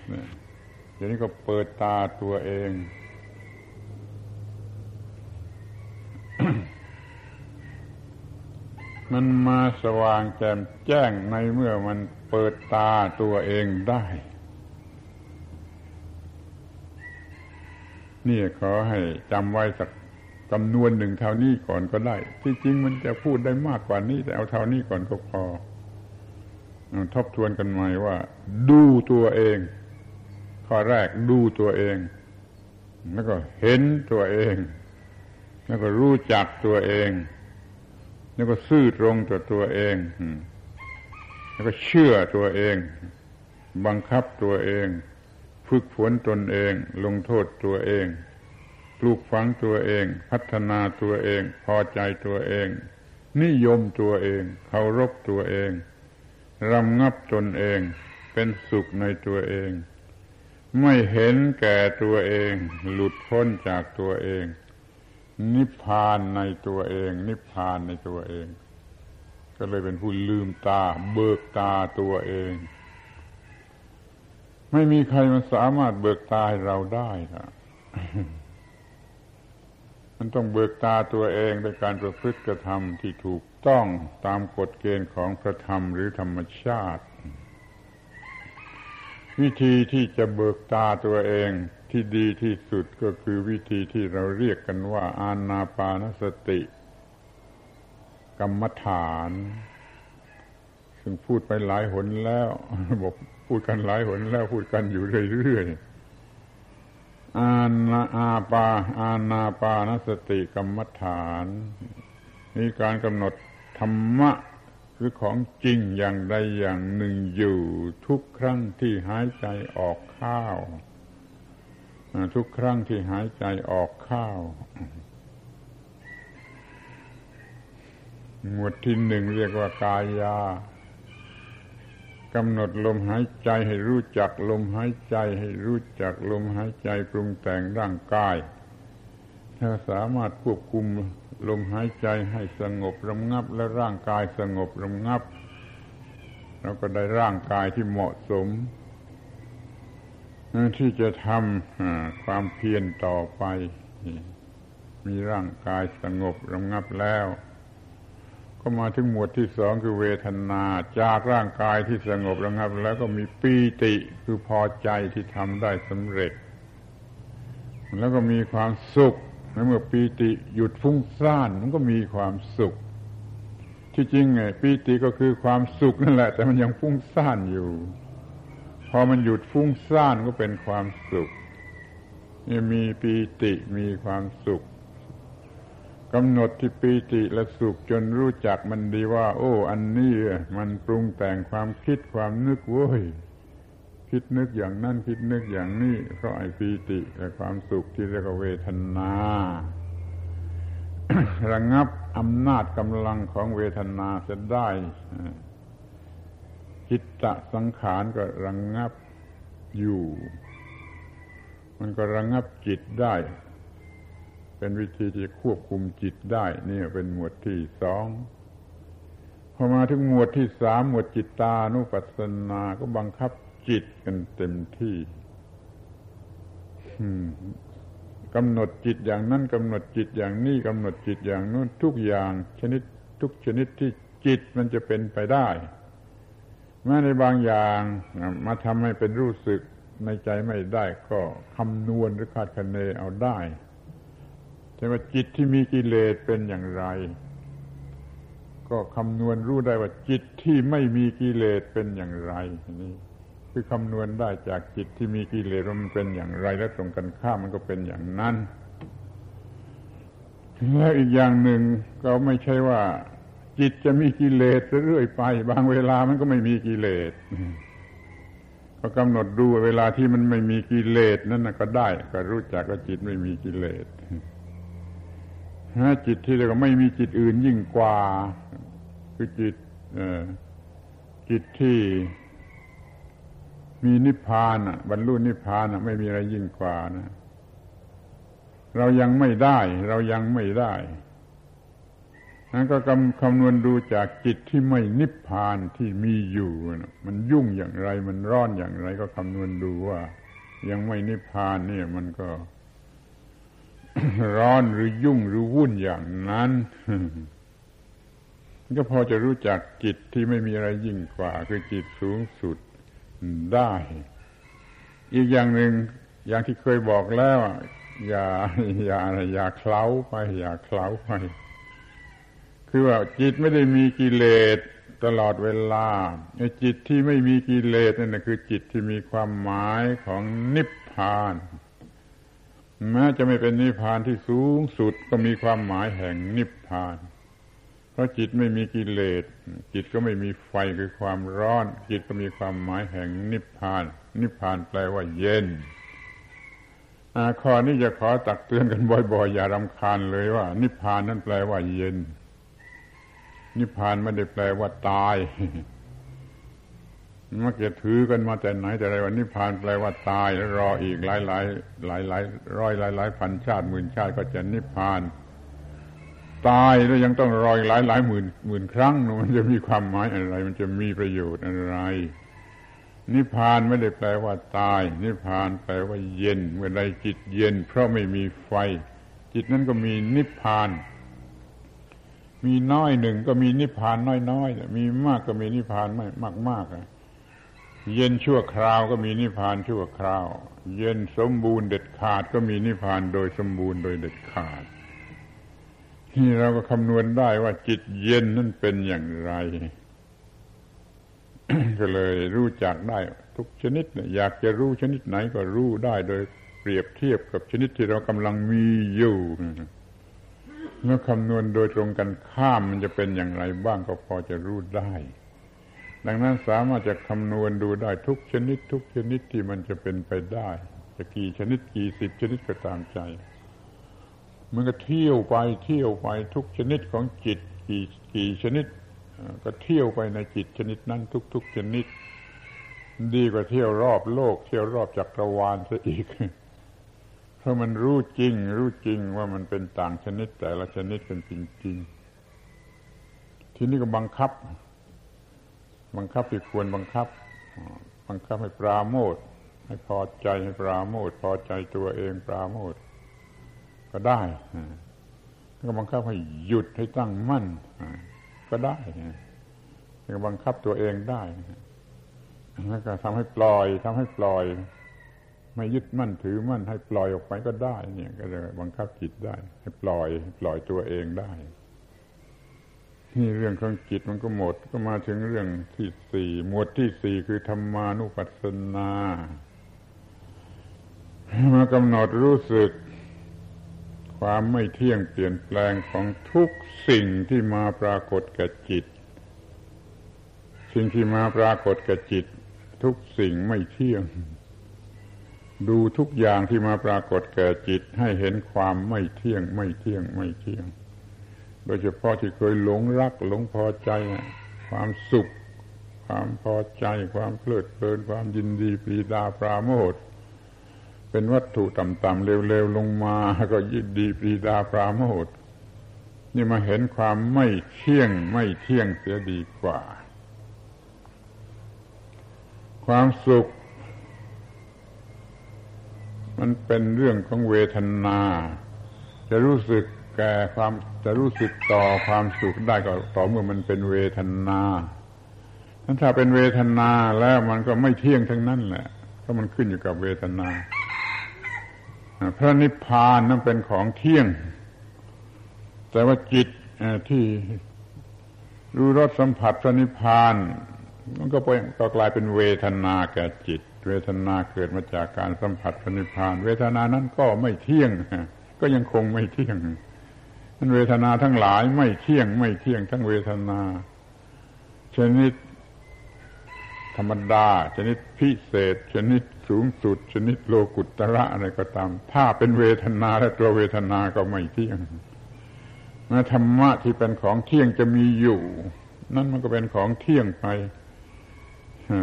เดี๋ยวนี้ก็เปิดตาตัวเอง มันมาสว่างแจ่มแจ้งในเมื่อมันเปิดตาตัวเองได้ นี่ขอให้จำไว้สักจำนวนหนึ่งเท่านี้ก่อนก็ได้ ที่จริงมันจะพูดได้มากกว่านี้ แต่เอาเท่านี้ก่อนก็พอทบทวนกันใหม่ว่า ดูตัวเอง ข้อแรกดูตัวเอง แล้วก็เห็นตัวเอง แล้วก็รู้จักตัวเอง แล้วก็ซื่อตรงต่อตัวเอง แล้วก็เชื่อตัวเอง บังคับตัวเอง ฝึกฝนตนเอง ลงโทษตัวเอง ปลูกฝังตัวเอง พัฒนาตัวเอง พอใจตัวเอง นิยมตัวเองเคารพตัวเองรำงับตนเอง เป็นสุขในตัวเอง ไม่เห็นแก่ตัวเอง หลุดพ้นจากตัวเอง นิพพานในตัวเอง นิพพานในตัวเอง ก็เลยเป็นผู้ลืมตา เบิกตาตัวเอง ไม่มีใครมันสามารถเบิกตาให้เราได้ครับมันต้องเบิกตาตัวเองโดยการประพฤติกระทำที่ถูกต้องตามกฎเกณฑ์ของพระธรรมหรือธรรมชาติ วิธีที่จะเบิกตาตัวเอง ที่ดีที่สุดก็คือวิธีที่เราเรียกกันว่า อานาปานสติ กรรมฐาน ซึ่งพูดไปหลายหนแล้วบอกพูดกันหลายหนแล้วพูดกันอยู่เรื่อยๆ อานาอาปา อานาปานสติกรรมฐานมีการกำหนดธรรมะหรือของจริงอย่างใดอย่างหนึ่งอยู่ทุกครั้งที่หายใจออกข้าว ทุกครั้งที่หายใจออกข้าวหมวดที่หนึ่งเรียกว่ากายากำหนดลมหายใจให้รู้จักลมหายใจให้รู้จักลมหายใจปรุงแต่งร่างกาย ถ้าสามารถควบคุมลมหายใจให้สงบระงับและร่างกายสงบระงับ เราก็ได้ร่างกายที่เหมาะสม ที่จะทำความเพียรต่อไป มีร่างกายสงบระงับแล้ว ก็มาถึงหมวดที่สองคือเวทนา จากร่างกายที่สงบระงับ แล้วก็มีปีติคือพอใจที่ทำได้สำเร็จ แล้วก็มีความสุขแล้วเมื่อปีติหยุดฟุ้งซ่านมันก็มีความสุข ที่จริงไงปีติก็คือความสุขนั่นแหละ แต่มันยังฟุ้งซ่านอยู่ อมันหยุดฟุ้งซ่านก็เป็นความสุขมีปีติมีความสุขกำหนดที่ปีติและสุขจนรู้จักมันดีว่า โอ้ อันนี้มันปรุงแต่งความคิดความนึกเว้ยคิดนึกอย่างนั่นคิดนึกอย่างนี้เพราะไอ้ปีติและความสุขที่เรียกว่าเวทนาระงับอำนาจกำลังของเวทนาจะได้ จิตตะสังขารก็ระงงับอยู่ มันก็ระงงับจิตได้ เป็นวิธีที่ควบคุมจิตได้นี่เป็นหมวดที่สองพอมาถึงหมวดที่สามหมวดจิตตานุปัสสนาก็บังคับจิตกันเต็มที่กำหนดจิตอย่างนั้นกำหนดจิตอย่างนี้กำหนดจิตอย่างนู้นทุกอย่าง ชนิดทุกชนิดที่จิตมันจะเป็นไปได้ แม้ในบางอย่างมาทำให้เป็นรู้สึกในใจไม่ได้ก็คำนวณหรือคาดคะเนเอาได้แต่ว่าจิตที่มีกิเลสเป็นอย่างไร ก็คำนวณรู้ได้ว่าจิตที่ไม่มีกิเลสเป็นอย่างไรนี่คือคำนวณได้จากจิตที่มีกิเลสมันเป็นอย่างไร และตรงกันข้ามมันก็เป็นอย่างนั้น แล้วอีกอย่างหนึ่งก็ไม่ใช่ว่า จิตจะมีกิเลสเรื่อยไป บางเวลามันก็ไม่มีกิเลสก็กำหนดดูเวลาที่มันไม่มีกิเลสนั่นก็ได้ ก็รู้จักว่าจิตไม่มีกิเลสถ้าจิตที่เรียกว่าไม่มีจิตอื่นยิ่งกว่า คือจิตจิตที่มีนิพพานบรรลุนิพพานไม่มีอะไรยิ่งกว่านะ เรายังไม่ได้ เรายังไม่ได้ นั้นก็คำคำนวณดูจากจิตที่ไม่นิพพานที่มีอยู่นะมันยุ่งอย่างไร มันร้อนอย่างไรก็คำนวณดูว่า ยังไม่นิพพานเนี่ย มันก็ ร้อนหรือยุ่งหรือวุ่นอย่างนั้นก็พอจะรู้จักจิตที่ไม่มีอะไรยิ่งกว่า คือจิตสูงสุดได้ อีกอย่างหนึ่งอย่างที่เคยบอกแล้ว อย่าอย่าอะไรอย่าเคล้าไป อย่าเคล้าไป คือว่าจิตไม่ได้มีกิเลสตลอดเวลาจิตที่ไม่มีกิเลสนั่นคือจิตที่มีความหมายของนิพพานแม้จะไม่เป็นนิพพานที่สูงสุดก็มีความหมายแห่งนิพพาน เพราะจิตไม่มีกิเลส จิตก็ไม่มีไฟคือความร้อน จิตก็มีความหมายแห่งนิพพาน นิพพานแปลว่าเย็นข้อนี้จะขอตักเตือนกันบ่อยๆ อย่ารำคาญเลยว่า นิพพานนั่นแปลว่าเย็น นิพพานไม่ได้แปลว่าตายมักจะถือกันมาแต่ไหนแต่ไรว่านิพพานแปลว่าตายแล้วรออีกหลายหลายหลายหลายร้อยหลายหลายพันชาติหมื่นชาติก็จะนิพพาน ตายแล้วยังต้องรอยหลายหลายหมื่นหมื่นครั้งมันจะมีความหมายอะไร มันจะมีประโยชน์อะไร นิพพานไม่ได้แปลว่าตาย นิพพานแปลว่าเย็น เมื่อใดจิตเย็น เพราะไม่มีไฟ จิตนั้นก็มีนิพพาน มีน้อยหนึ่งก็มีนิพพานน้อยๆมีมากก็มีนิพพานไม่มากมากเย็นชั่วคราวก็มีนิพพานชั่วคราว เย็นสมบูรณ์เด็ดขาดก็มีนิพพานโดยสมบูรณ์โดยเด็ดขาดนี่เราก็คำนวณได้ว่าจิตเย็นนั่นเป็นอย่างไร ก็เลยรู้จักได้ ทุกชนิดอยากจะรู้ชนิดไหนก็รู้ได้โดยเปรียบเทียบกับชนิดที่เรากำลังมีอยู่ เมื่อคำนวณโดยตรงกันข้ามมันจะเป็นอย่างไรบ้างก็พอจะรู้ได้ ดังนั้นสามารถจะคำนวณดูได้ทุกชนิด ทุกชนิดที่มันจะเป็นไปได้ จะกี่ชนิดกี่สิบชนิดก็ตามใจมันก็เที่ยวไปเที่ยวไปทุกชนิดของจิตกี่กี่ชนิด ก็เที่ยวไปในจิตชนิดนั้นทุก ๆ ชนิด ดีกว่าเที่ยวรอบโลก เที่ยวรอบจักรวาลซะอีก ราะมันรู้จริง รู้จริงว่ามันเป็นต่างชนิด แต่ละชนิดเป็นจริง ๆ ทีนี้ก็บังคับ บังคับที่ควรบังคับ บังคับให้ปราโมทให้พอใจให้ปราโมทพอใจตัวเองปราโมทก็ได้ก็บังคับให้หยุดให้ตั้งมั่นก็ได้ก็บังคับตัวเองได้แล้วก็ทำให้ปล่อยทำให้ปล่อย ไม่ยึดมั่นถือมั่นให้ปล่อยออกไปก็ได้ เนี่ย ก็จะบังคับจิตได้ ให้ปล่อย ปล่อยตัวเองได้นี่เรื่องของจิตมันก็หมดก็มาถึงเรื่องที่สี่หมวดที่สี่คือธรรมานุปัสสนามากำหนดรู้สึก ความไม่เที่ยงเปลี่ยนแปลงของทุกสิ่งที่มาปรากฏแก่จิต สิ่งที่มาปรากฏแก่จิต ทุกสิ่งไม่เที่ยง ดูทุกอย่างที่มาปรากฏแก่จิตให้เห็นความไม่เที่ยง ไม่เที่ยง ไม่เที่ยง โดยเฉพาะที่เคยหลงรัก หลงพอใจ ความสุข ความพอใจ ความเพลิดเพลิน ความยินดีปรีดาปราโมทเป็นวัตถุต่ำๆเร็วๆลงมาก็ยินดีปรีดาปราโมทนี่มาเห็นความไม่เที่ยง ไม่เที่ยงเสียดีกว่า ความสุข มันเป็นเรื่องของเวทนา จะรู้สึกแก่ความจะรู้สึกต่อความสุขได้ก็ต่อเมื่อมันเป็นเวทนาถ้าเป็นเวทนาแล้วมันก็ไม่เที่ยงทั้งนั้นแหละเพราะมันขึ้นอยู่กับเวทนาพระนิพพานนั้นเป็นของเที่ยง แต่ว่าจิตที่รู้รสสัมผัสพระนิพพาน มันก็เป็นก็กลายเป็นเวทนาแก่จิต เวทนาเกิดมาจากการสัมผัสพระนิพพาน เวทนานั้นก็ไม่เที่ยง ก็ยังคงไม่เที่ยงมันเวทนาทั้งหลายไม่เที่ยงไม่เที่ยงทั้งเวทนาชนิดธรรมดา ชนิดพิเศษ ชนิดสูงสุด ชนิดโลกุตระอะไรก็ตาม ถ้าเป็นเวทนาและตัวเวทนาก็ไม่เที่ยงแม้ธรรมะที่เป็นของเที่ยงจะมีอยู่ นั่นมันก็เป็นของเที่ยงไป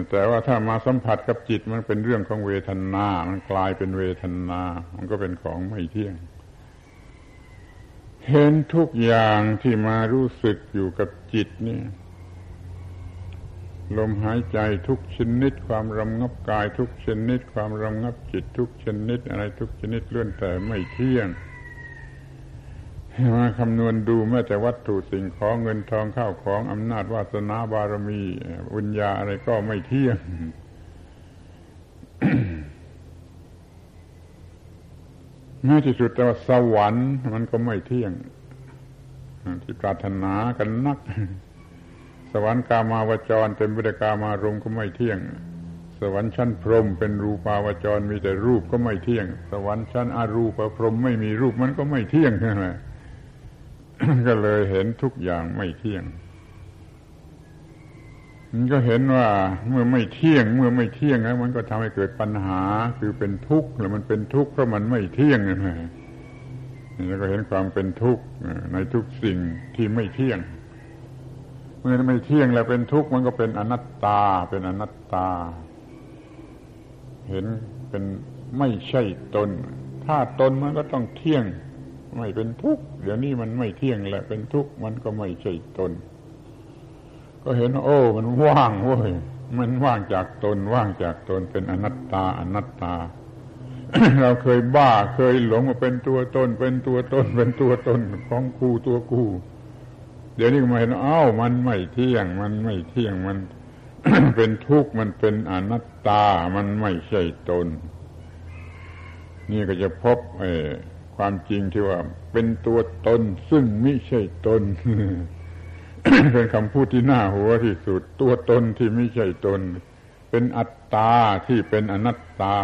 แต่ว่าถ้ามาสัมผัสกับจิตมันเป็นเรื่องของเวทนา มันกลายเป็นเวทนา มันก็เป็นของไม่เที่ยง เห็นทุกอย่างที่มารู้สึกอยู่กับจิตนี่ลมหายใจทุกชนิด ความรำงับกายทุกชนิด ความรำงับจิตทุกชนิด อะไรทุกชนิดเลื่อนแต่ไม่เที่ยง มาคำนวณดูแม้แต่วัตถุสิ่งของเงินทองข้าวของอำนาจวาสนาบารมีวิญญาอะไรก็ไม่เที่ยงแม้ที่สุดแต่ว่าสวรรค์มันก็ไม่เที่ยง ที่ปรารถนากันนัก สวรรค์กามาวจรเต็มไปด้วยกามารมก็ไม่เที่ยง สวรรค์ชั้นพรหมเป็นรูปาวจรมีแต่รูปก็ไม่เที่ยง สวรรค์ชั้นอารูปพรหมไม่มีรูปมันก็ไม่เที่ยงนั่นแหละ ก็เลยเห็นทุกอย่างไม่เที่ยง มันก็เห็นว่าเมื่อไม่เที่ยง เมื่อไม่เที่ยงแล้วมันก็ทำให้เกิดปัญหาคือเป็นทุกข์แล้วมันเป็นทุกข์เพราะมันไม่เที่ยงนั่นะแล้วก็เห็นความเป็นทุกข์ในทุกสิ่งที่ไม่เที่ยง เมื่อไม่เที่ยงแล้วเป็นทุกข์มันก็เป็นอนัตตา เป็นอนัตตา เห็นเป็นไม่ใช่ตน ถ้าตนมันก็ต้องเที่ยง ไม่เป็นทุกข์เดี๋ยวนี้มันไม่เที่ยงแหละเป็นทุกข์มันก็ไม่ใช่ตน ก็เห็น โอ้ มันว่างเว้ยมันว่างจากตนว่างจากตนเป็นอนัตตาอนัตตา เราเคยบ้าเคยหลงว่าเป็นตัวตน เป็นตัวตน เป็นตัวตนของกูตัวกูเดี๋ยวนี้มาเห็นอ้าวมันไม่เที่ยง มันไม่เที่ยงมันเป็นทุกข์มันเป็นอนัตตามันไม่ใช่ตน นี่ก็จะพบ เอ ความจริงที่ว่า เป็นตัวตนซึ่งไม่ใช่ตน เป็นคำพูดที่น่าหัวที่สุด ตัวตนที่ไม่ใช่ตน เป็นอัตตาที่เป็นอนัตตา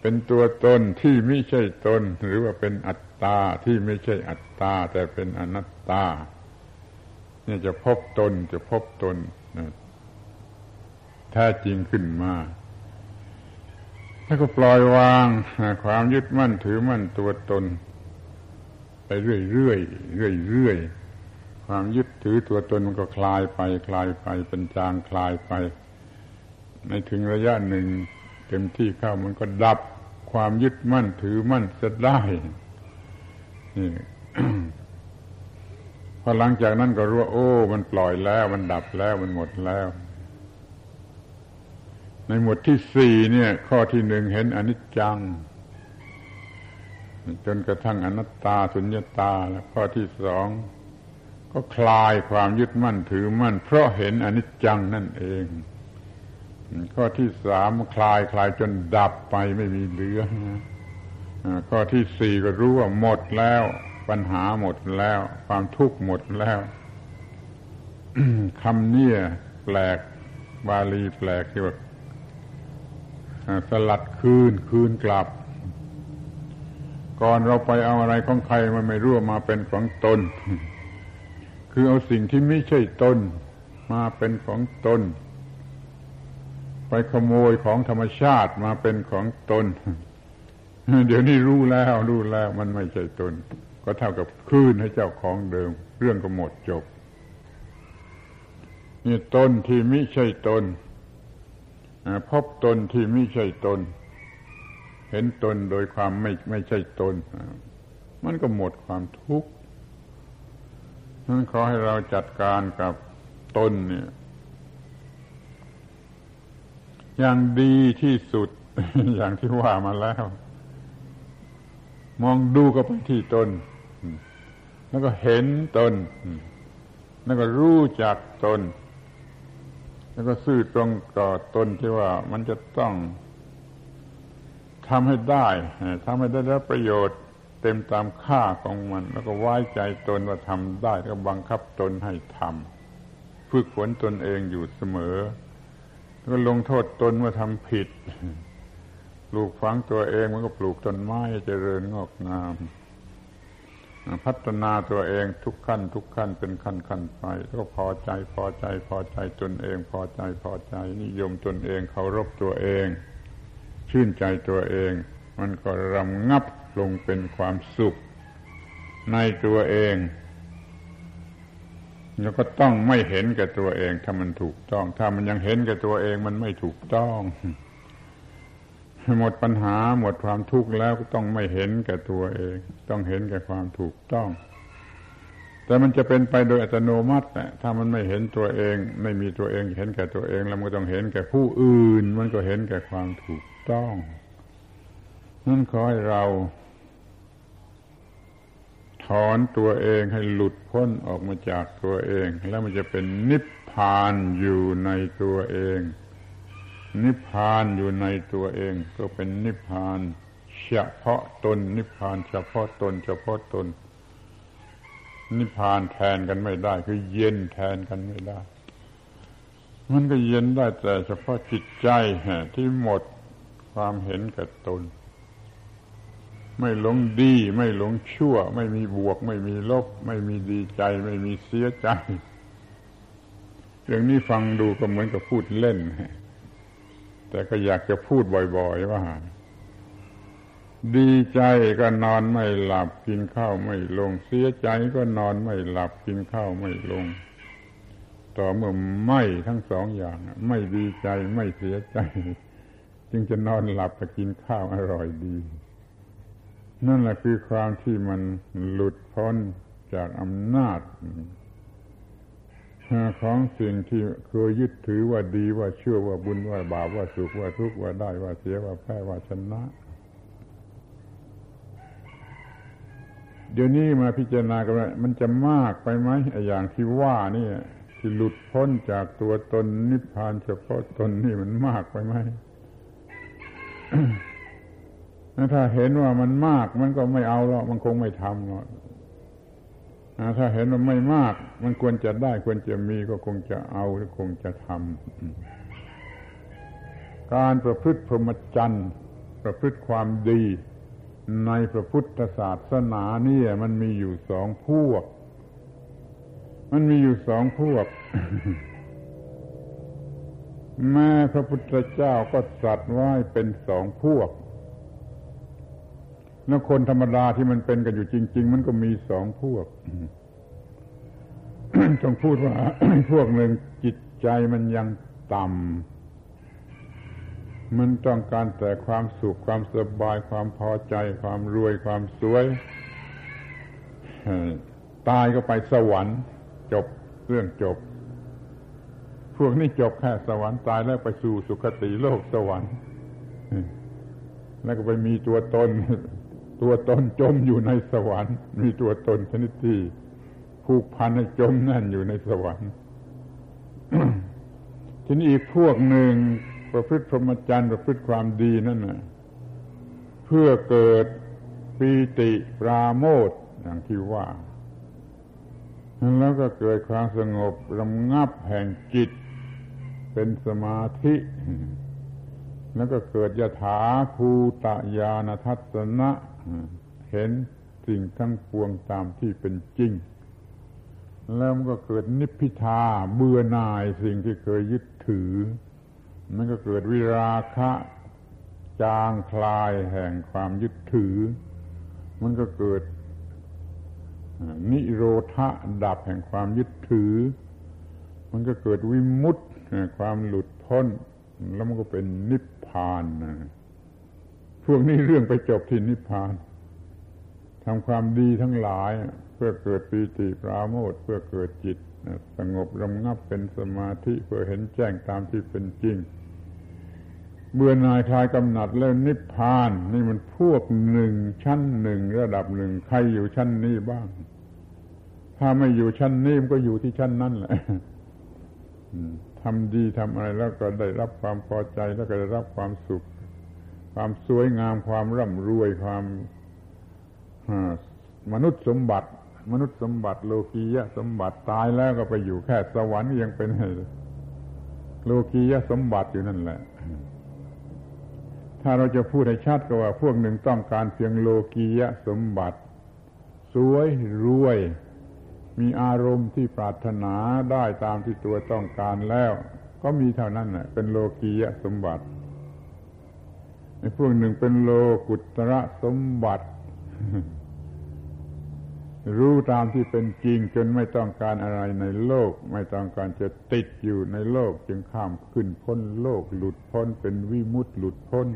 เป็นตัวตนที่ไม่ใช่ตน หรือว่าเป็นอัตตาที่ไม่ใช่อัตตา แต่เป็นอนัตตา เนี่ยจะพบตนจะพบตนแท้จริงขึ้นมา แล้วก็ปล่อยวางความยึดมั่นถือมั่นตัวตน ไปเรื่อยเรื่อยเรื่อยเรื่อยความยึดถือตัวตนมันก็คลายไป คลายไปเป็นจางคลายไป ในถึงระยะหนึ่ง เต็มที่เข้ามันก็ดับความยึดมั่นถือมั่นจะได้นี่พอหลังจากนั้นก็รู้ว่าโอ้ มันปล่อยแล้ว มันดับแล้วมันหมดแล้ว ในหมวดที่สี่เนี่ย ข้อที่หนึ่งเห็นอนิจจัง จนกระทั่งอนัตตาสุญญตาแล้วข้อที่สองก็คลายความยึดมั่นถือมั่น เพราะเห็นอนิจจังนั่นเอง ข้อที่สามคลายคลายจนดับไปไม่มีเหลือข้อที่สี่ก็รู้ว่าหมดแล้ว ปัญหาหมดแล้ว ความทุกข์หมดแล้วคำเนี้แปลกบาลีแปลกที่ว่า สลัดคืนคืนกลับ ก่อนเราไปเอาอะไรของใครมันไม่รู้มาเป็นของตน คือเอาสิ่งที่ไม่ใช่ตนมาเป็นของตน ไปขโมยของธรรมชาติมาเป็นของตน เดี๋ยวนี้รู้แล้วรู้แล้วมันไม่ใช่ตน ก็เท่ากับคืนให้เจ้าของเดิม เรื่องก็หมดจบนี่ตนที่ไม่ใช่ตน พบตนที่ไม่ใช่ตน เห็นตนโดยความไม่ไม่ใช่ตน มันก็หมดความทุกข์นั้นขอให้เราจัดการกับตนเนี่ย อย่างดีที่สุดอย่างที่ว่ามาแล้ว มองดูก็ไปที่ตน แล้วก็เห็นตน แล้วก็รู้จักตน แล้วก็ซื่อตรงต่อตนที่ว่ามันจะต้องทำให้ได้ทำให้ได้รับประโยชน์เต็มตามค่าของมัน แล้วก็ไว้ใจตนว่าทำได้ แล้วบังคับตนให้ทำฝึกฝนตนเองอยู่เสมอ แล้วก็ลงโทษตนว่าทำผิด ปลูกฝังตัวเองมันก็ปลูกต้นไม้เจริญงอกงาม พัฒนาตัวเองทุกขั้น ทุกขั้นเป็นขั้นขั้นไปก็พอใจพอใจพอใจตนเอง พอใจพอใจนิยมตนเองเคารพตัวเอง ชื่นใจตัวเอง มันก็รำงับลงเป็นความสุข ในตัวเอง แล้วก็ต้องไม่เห็นแก่ตัวเอง ถ้ามันถูกต้อง ถ้ามันยังเห็นแก่ตัวเองมันไม่ถูกต้อง หมดปัญหาหมดความทุกข์แล้วก็ต้องไม่เห็นแก่ตัวเอง ต้องเห็นแก่ความถูกต้อง แต่มันจะเป็นไปโดยอัตโนมัติะถ้ามันไม่เห็นตัวเอง ไม่มีตัวเอง เห็นแก่ตัวเอง แล้วมันก็ต้องเห็นแก่ผู้อื่น มันก็เห็นแก่ความถูกต้องนั่นขอให้เรา ถอนตัวเองให้หลุดพ้นออกมาจากตัวเอง แล้วมันจะเป็นนิพพานอยู่ในตัวเอง นิพพานอยู่ในตัวเองก็เป็นนิพพานเฉพาะตน นิพพานเฉพาะตน เฉพาะตน นิพพานแทนกันไม่ได้ คือเย็นแทนกันไม่ได้ มันก็เย็นได้แต่เฉพาะจิตใจที่หมดความเห็นกับตน ไม่หลงดีไม่หลงชั่ว ไม่มีบวก ไม่มีลบ ไม่มีดีใจ ไม่มีเสียใจ เรื่องนี้ฟังดูก็เหมือนกับพูดเล่น แต่ก็อยากจะพูดบ่อยๆว่า ดีใจก็นอนไม่หลับกินข้าวไม่ลง เสียใจก็นอนไม่หลับกินข้าวไม่ลง ต่อเมื่อไม่ทั้งสองอย่าง ไม่ดีใจไม่เสียใจ จึงจะนอนหลับกับกินข้าวอร่อยดี นั่นแหละคือความที่มันหลุดพ้นจากอำนาจ ของสิ่งที่เคยยึดถือว่าดีว่าเชื่อว่าบุญว่าบาปว่าสุขว่าทุกข์ว่าได้ว่าเสียว่าแพ้ว่าชนะ เดี๋ยวนี้มาพิจารณากันมันจะมากไปไหมไอ้อย่างที่ว่านี่ที่หลุดพ้นจากตัวตนนิพพานเฉพาะตนนี่มันมากไปไหมถ้าเห็นว่ามันมากมันก็ไม่เอาหรอกมันคงไม่ทำหรอก ถ้าเห็นว่าไม่มาก มันควรจะได้ควรจะมีก็คงจะเอาหรือคงจะทำการประพฤติพรหมจรรย์ประพฤติความดีในพระพุทธศาสนาเนี่ยมันมีอยู่สองพวก มันมีอยู่สองพวก แม่พระพุทธเจ้าก็สัตว์ไว้เป็นสองพวก แล้วคนธรรมดาที่มันเป็นกันอยู่จริง ๆ มันก็มีสองพวกต้องพูดว่าพวกหนึ่งจิตใจมันยังต่ำมันต้องการแต่ความสุขความสบายความพอใจ ความรวยความสวยตายก็ไปสวรรค์ จบเรื่องจบ พวกนี้จบแค่สวรรค์ตายแล้วไปสู่สุคติโลกสวรรค์แล้วก็ไปมีตัวตน ตัวตนจมอยู่ในสวรรค์ มีตัวตนชนิดที่ผูกพันให้จมแน่นอยู่ในสวรรค์ทีนี้อีกพวกหนึ่งประพฤติพรหมจรรย์ประพฤติความดีนั่นน่ะเพื่อเกิดปีติปราโมทอย่างที่ว่าแล้วก็เกิดความสงบระงับแห่งจิต เป็นสมาธิ แล้วก็เกิดยถาภูตยานทัศนะ เห็นสิ่งทั้งปวงตามที่เป็นจริง แล้วมันก็เกิดนิพพิทาเบื่อหน่ายสิ่งที่เคยยึดถือ มันก็เกิดวิราคะ จางคลายแห่งความยึดถือ มันก็เกิดนิโรธะดับแห่งความยึดถือ มันก็เกิดวิมุตต์ความหลุดพ้น แล้วมันก็เป็นนิพพานนะ พวกนี้เรื่องไปจบที่นิพพานทำความดีทั้งหลาย เพื่อเกิดปีติปราโมทเพื่อเกิดจิตสงบรำงับเป็นสมาธิเพื่อเห็นแจ้งตามที่เป็นจริง เบื่อนายคลายกำหนัดแล้วนิพพาน นี่มันพวกหนึ่งชั้นหนึ่งระดับหนึ่งใครอยู่ชั้นนี้บ้าง ถ้าไม่อยู่ชั้นนี้มันก็อยู่ที่ชั้นนั้นแหละทำดีทำอะไรแล้วก็ได้รับความพอใจแล้วก็ได้รับความสุข ความสวยงามความร่ำรวยความมนุษย์สมบัติ มนุษย์สมบัติ โลกียะสมบัติตายแล้วก็ไปอยู่แค่สวรรค์ยังเป็นโลกียะสมบัติอยู่นั่นแหละ ถ้าเราจะพูดให้ชัดก็ว่า พวกหนึ่งต้องการเพียงโลกียะสมบัติ สวยรวย มีอารมณ์ที่ปรารถนาได้ตามที่ตัวต้องการแล้ว ก็มีเท่านั้นแหละเป็นโลกียะสมบัติ พวกหนึ่งเป็นโลกุตระสมบัติ รู้ตามที่เป็นจริงจนไม่ต้องการอะไรในโลก ไม่ต้องการจะติดอยู่ในโลก จึงข้ามขึ้นพ้นโลกหลุดพ้น เป็นวิมุตต์หลุดพ้น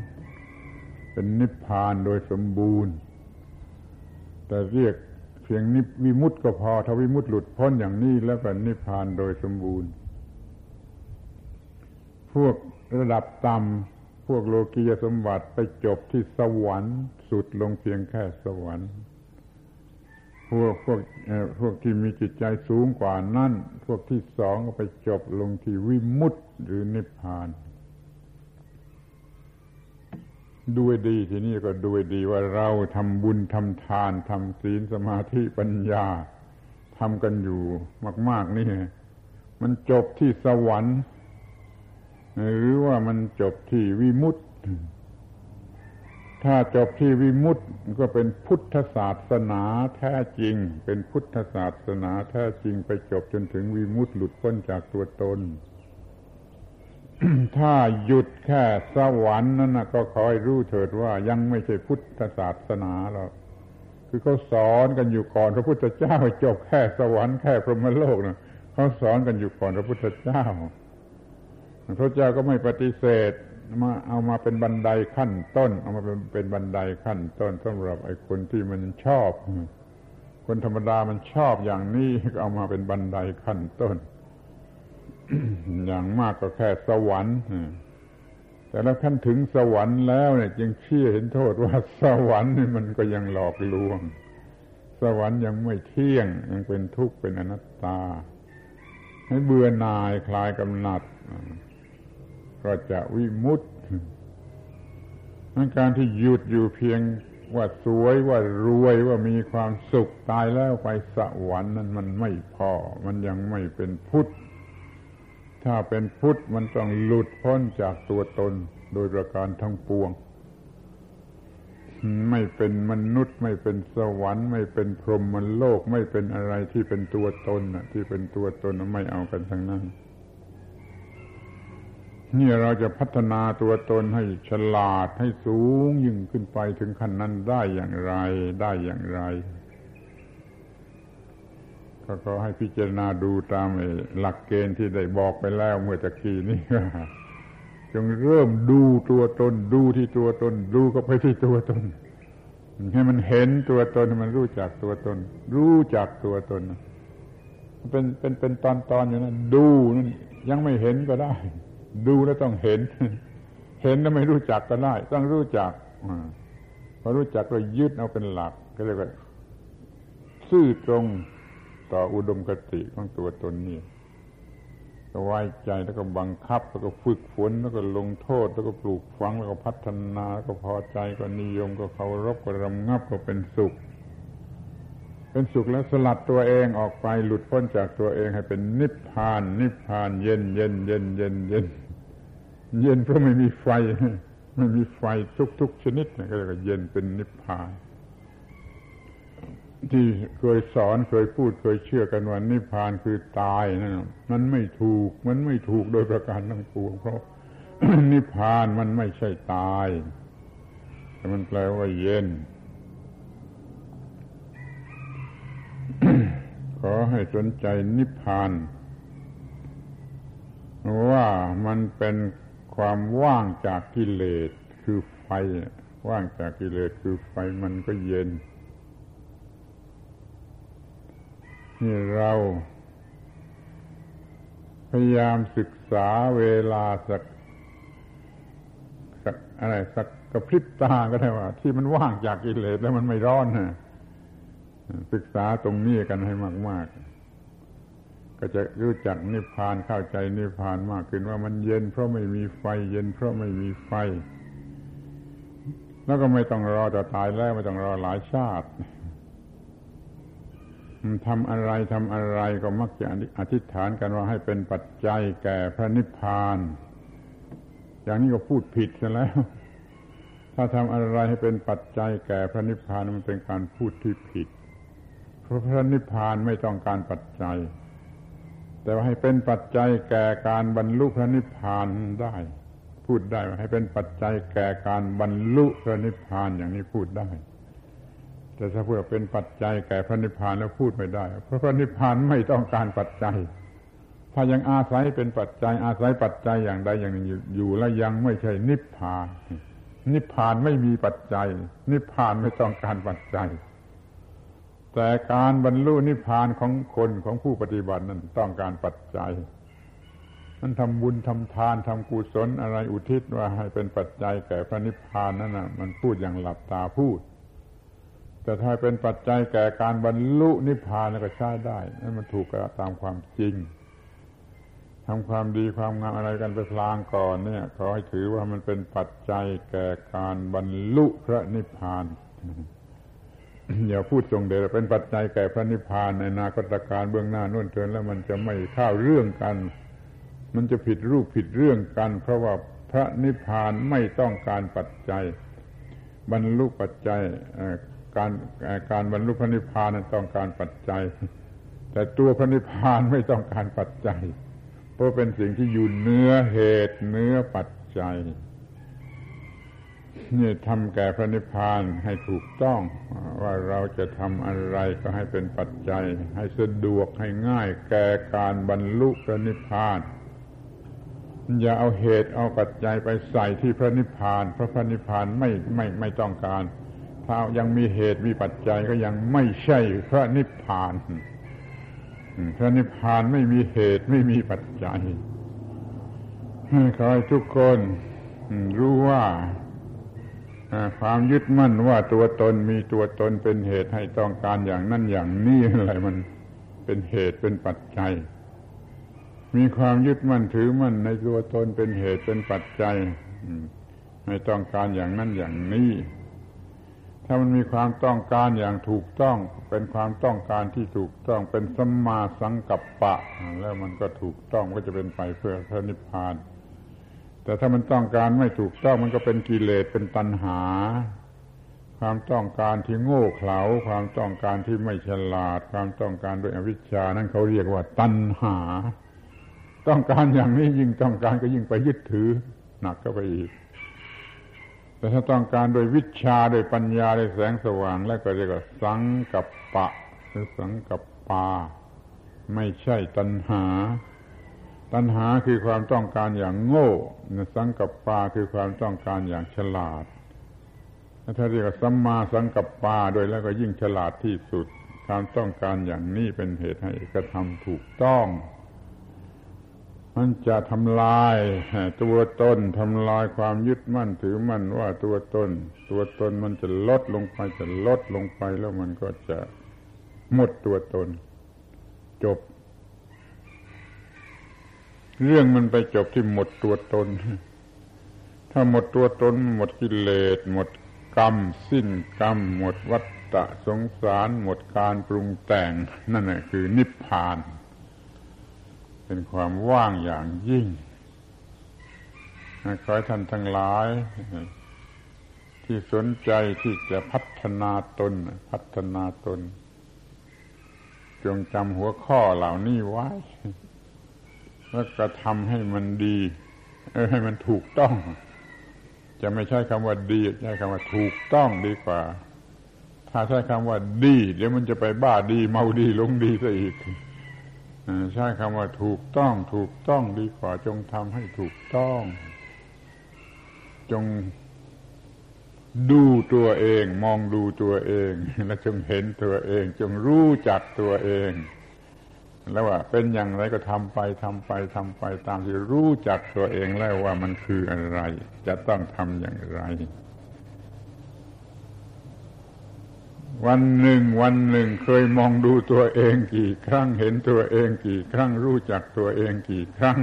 เป็นนิพพานโดยสมบูรณ์ แต่เรียกเพียงนิวิมุตต์ก็พอถ้าวิมุตต์หลุดพ้นอย่างนี้แล้วก็นนิพพานโดยสมบูรณ์ พวกระดับต่ำ วกโลกียสมบัติไปจบที่สวรรค์ สุดลงเพียงแค่สวรรค์พวกพวกพวกที่มีจิตใจสูงกว่านั้นพวกที่สองก็ไปจบลงที่วิมุตติหรือนิพพาน ด้วยดีทีนี้ก็ด้วยดีว่าเราทำบุญทำทานทำศีลสมาธิปัญญาทำกันอยู่มาก ๆ นี่ มันจบที่สวรรค์ หรือว่ามันจบที่วิมุตติ ถ้าจบที่วิมุตติก็เป็นพุทธศาสนาแท้จริง เป็นพุทธศาสนาแท้จริงไปจบจนถึงวิมุตติหลุดพ้นจากตัวตน ถ้าหยุดแค่สวรรค์นั่นนะก็คอยรู้เถิดว่ายังไม่ใช่พุทธศาสนาหรอกคือเขาสอนกันอยู่ก่อนพระพุทธเจ้าจบแค่สวรรค์แค่พรหมโลกนะเขาสอนกันอยู่ก่อนพระพุทธเจ้า พระเจ้าก็ไม่ปฏิเสธมาเอามาเป็นบันไดขั้นต้น เอามาเป็นเป็นบันไดขั้นต้นสำหรับไอ้คนที่มันชอบ คนธรรมดามันชอบอย่างนี้ก็เอามาเป็นบันไดขั้นต้น อย่างมากก็แค่สวรรค์แต่แล้วท่านถึงสวรรค์แล้วเนี่ยจึงเชี่ยเห็นโทษว่าสวรรค์นี่มันก็ยังหลอกลวง สวรรค์ยังไม่เที่ยงยังเป็นทุกข์เป็นอนัตตา ให้เบื่อหน่ายคลายกำหนัด ก็จะวิมุตติการที่หยุดอยู่เพียงว่าสวยว่ารวยว่ามีความสุขตายแล้วไปสวรรค์นั้นมันไม่พอ มันยังไม่เป็นพุทธ ถ้าเป็นพุทธมันต้องหลุดพ้นจากตัวตนโดยประการทั้งปวง ไม่เป็นมนุษย์ ไม่เป็นสวรรค์ ไม่เป็นพรหมโลก ไม่เป็นอะไรที่เป็นตัวตนที่เป็นตัวตนไม่เอากันทั้งนั้น นี่เราจะพัฒนาตัวตนให้ฉลาดให้สูงยิ่งขึ้นไปถึงขั้นนั้นได้อย่างไรได้อย่างไร ก็ขอให้พิจารณาดูตามหลักเกณฑ์ที่ได้บอกไปแล้วเมื่อตะกี้นี้จงเริ่มดูตัวตน ดูที่ตัวตน ดูก็ไปที่ตัวตน ให้มันเห็นตัวตนมันรู้จักตัวตน รู้จักตัวตน เป็นเป็นเป็นตอนตอนอย่างนั้นดูนั่นยังไม่เห็นก็ได้ ดูแล้วต้องเห็น เห็นแล้วไม่รู้จักก็ได้ ต้องรู้จักพอรู้จักก็ยึดเอาเป็นหลัก ก็เรียกว่าซื่อตรงต่ออุดมคติของตัวตนนี่ก็ไว้ใจแล้วก็บังคับ แล้วก็ฝึกฝนแล้วก็ลงโทษ แล้วก็ปลูกฝังแล้วก็พัฒนา แล้วก็พอใจก็นิยมก็เคารพก็รำงับก็เป็นสุข เป็นสุขแล้วสลัดตัวเองออกไปหลุดพ้นจากตัวเองให้เป็นนิพพาน นิพพานเย็นเย็นเย็นเย็นเย็นเย็นเพราะไม่มีไฟ ไม่มีไฟทุก ๆ ชนิดก็เรียกว่าเย็นเป็นนิพพาน ที่เคยสอนเคยพูดเคยเชื่อกันว่านิพพานคือตายนั่นมันไม่ถูกมันไม่ถูกโดยประการทั้งปวงเพราะนิพพานมันไม่ใช่ตาย แต่มันแปลว่าเย็น ขอให้สนใจนิพพาน ว่ามันเป็นความว่างจากกิเลสคือไฟ ว่างจากกิเลสคือไฟมันก็เย็น นี่เราพยายามศึกษาเวลาสักสักอะไรสักกระพริบตาก็ได้ว่า ที่มันว่างจากกิเลสแล้วมันไม่ร้อนนะ ศึกษาตรงนี้กันให้มาก ๆ ก็จะรู้จักนิพพานเข้าใจนิพพานมากขึ้นว่ามันเย็นเพราะไม่มีไฟ เย็นเพราะไม่มีไฟ แล้วก็ไม่ต้องรอจะตายแล้วไม่ต้องรอหลายชาติทำอะไรทำอะไรก็มักจะอธิษฐานกันว่าให้เป็นปัจจัยแก่พระนิพพาน อย่างนี้ก็พูดผิดซะแล้ว ถ้าทำอะไรให้เป็นปัจจัยแก่พระนิพพานมันเป็นการพูดที่ผิด พระพระนิพพานไม่ต้องการปัจจัย แต่ว่าให้เป็นปัจจัยแก่การบรรลุพระนิพพานได้ พูดได้ว่าให้เป็นปัจจัยแก่การบรรลุพระนิพพานอย่างนี้พูดได้ แต่ถ้าเพื่อเป็นปัจจัยแก่พระนิพพานแล้วพูดไม่ได้ เพราะพระนิพพานไม่ต้องการปัจจัย ถ้ายังอาศัยเป็นปัจจัย อาศัยปัจจัยอย่างใดอย่างหนึ่งอยู่แล้วยังไม่ใช่นิพพาน นิพพานไม่มีปัจจัย นิพพานไม่ต้องการปัจจัย แต่การบรรลุนิพพานของคนของผู้ปฏิบัตินั้นต้องการปัจจัยนั้นทำบุญทำทานทำกุศลอะไรอุทิศว่าให้เป็นปัจจัยแก่พระนิพพานนั่นนะมันพูดอย่างหลับตาพูด แต่ถ้าเป็นปัจจัยแก่การบรรลุนิพพานก็ใช้ได้นั่นมันถูกตามความจริงทำความดีความงามอะไรกันไปพลางก่อนเนี่ยขอให้ถือว่ามันเป็นปัจจัยแก่การบรรลุพระนิพพาน อย่าพูดทรงเดชเป็นปัจจัยแก่พระนิพพานในนาคตการเบื้องหน้านุ่นเทินแล้วมันจะไม่เข้าเรื่องกัน มันจะผิดรูปผิดเรื่องกัน เพราะว่าพระนิพพานไม่ต้องการปัจจัย บรรลุปัจจัยการการบรรลุพระนิพพานนั้นต้องการปัจจัย แต่ตัวพระนิพพานไม่ต้องการปัจจัย เพราะเป็นสิ่งที่อยู่เนื้อเหตุเนื้อปัจจัย ทำแก่พระนิพพานให้ถูกต้อง ว่าเราจะทำอะไรก็ให้เป็นปัจจัย ให้สะดวกให้ง่ายแก่การบรรลุพระนิพพานอย่าเอาเหตุเอาปัจจัยไปใส่ที่พระนิพพาน เพราะพระนิพพานไม่ไม่ไม่ต้องการ ถ้ายังมีเหตุมีปัจจัยก็ยังไม่ใช่พระนิพพาน พระนิพพานไม่มีเหตุไม่มีปัจจัยขอให้ทุกคนรู้ว่า ความยึดมั่นว่าตัวตนมีตัวตนเป็นเหตุให้ต้องการอย่างนั้นอย่างนี้อะไรมันเป็นเหตุเป็นปัจจัย มีความยึดมั่นถือมั่นในตัวตนเป็นเหตุเป็นปัจจัยให้ต้องการอย่างนั้นอย่างนี้ ถ้ามันมีความต้องการอย่างถูกต้อง เป็นความต้องการที่ถูกต้องเป็นสัมมาสังกัปปะ แล้วมันก็ถูกต้องก็จะเป็นไปเพื่อพระนิพพาน แต่ถ้ามันต้องการไม่ถูกต้องมันก็เป็นกิเลสเป็นตัณหา ความต้องการที่โง่เขลาความต้องการที่ไม่ฉลาด ความต้องการด้วยอวิชชานั้นเขาเรียกว่าตัณหา ต้องการอย่างนี้ยิ่งต้องการก็ยิ่งไปยึดถือ หนักก็ไปอีก แต่ถ้าต้องการโดยวิชาโดยปัญญาโดยแสงสว่าง แล้วก็เรียกว่าสังกับปะ หรือสังกับปา ไม่ใช่ตัณหา ตัณหาคือความต้องการอย่างโง่สังกับปาคือความต้องการอย่างฉลาดถ้าเรียกว่าสัมมาสังกับปาโดยแล้วก็ยิ่งฉลาดที่สุด ความต้องการอย่างนี้เป็นเหตุให้กระทำถูกต้อง มันจะทำลายตัวตนทำลายความยึดมั่นถือมั่นว่าตัวตน ตัวตนมันจะลดลงไปจะลดลงไปแล้วมันก็จะหมดตัวตน จบ เรื่องมันไปจบที่หมดตัวตน ถ้าหมดตัวตน หมดกิเลส หมดกรรม สิ้นกรรม หมดวัฏฏะสงสาร หมดการปรุงแต่ง นั่นแหละคือนิพพาน เป็นความว่างอย่างยิ่งขอให้ท่านทั้งหลาย ที่สนใจที่จะพัฒนาตน พัฒนาตน จงจำหัวข้อเหล่านี้ไว้ แล้วก็ทำให้มันดี เออให้มันถูกต้อง จะไม่ใช้คำว่าดีใช้คำว่าถูกต้องดีกว่า ถ้าใช้คำว่าดี เดี๋ยวมันจะไปบ้าดีเมาดีลงดีซะอีกใช้คำว่าถูกต้อง ถูกต้องดีกว่า จงทำให้ถูกต้อง จงดูตัวเอง มองดูตัวเอง และจงเห็นตัวเอง จงรู้จักตัวเอง แล้วว่าเป็นอย่างไรก็ทำไปทำไปทำไปตามที่รู้จักตัวเองแล้วว่ามันคืออะไร จะต้องทำอย่างไร วันหนึ่ง วันหนึ่งเคยมองดูตัวเองกี่ครั้งเห็นตัวเองกี่ครั้งรู้จักตัวเองกี่ครั้ง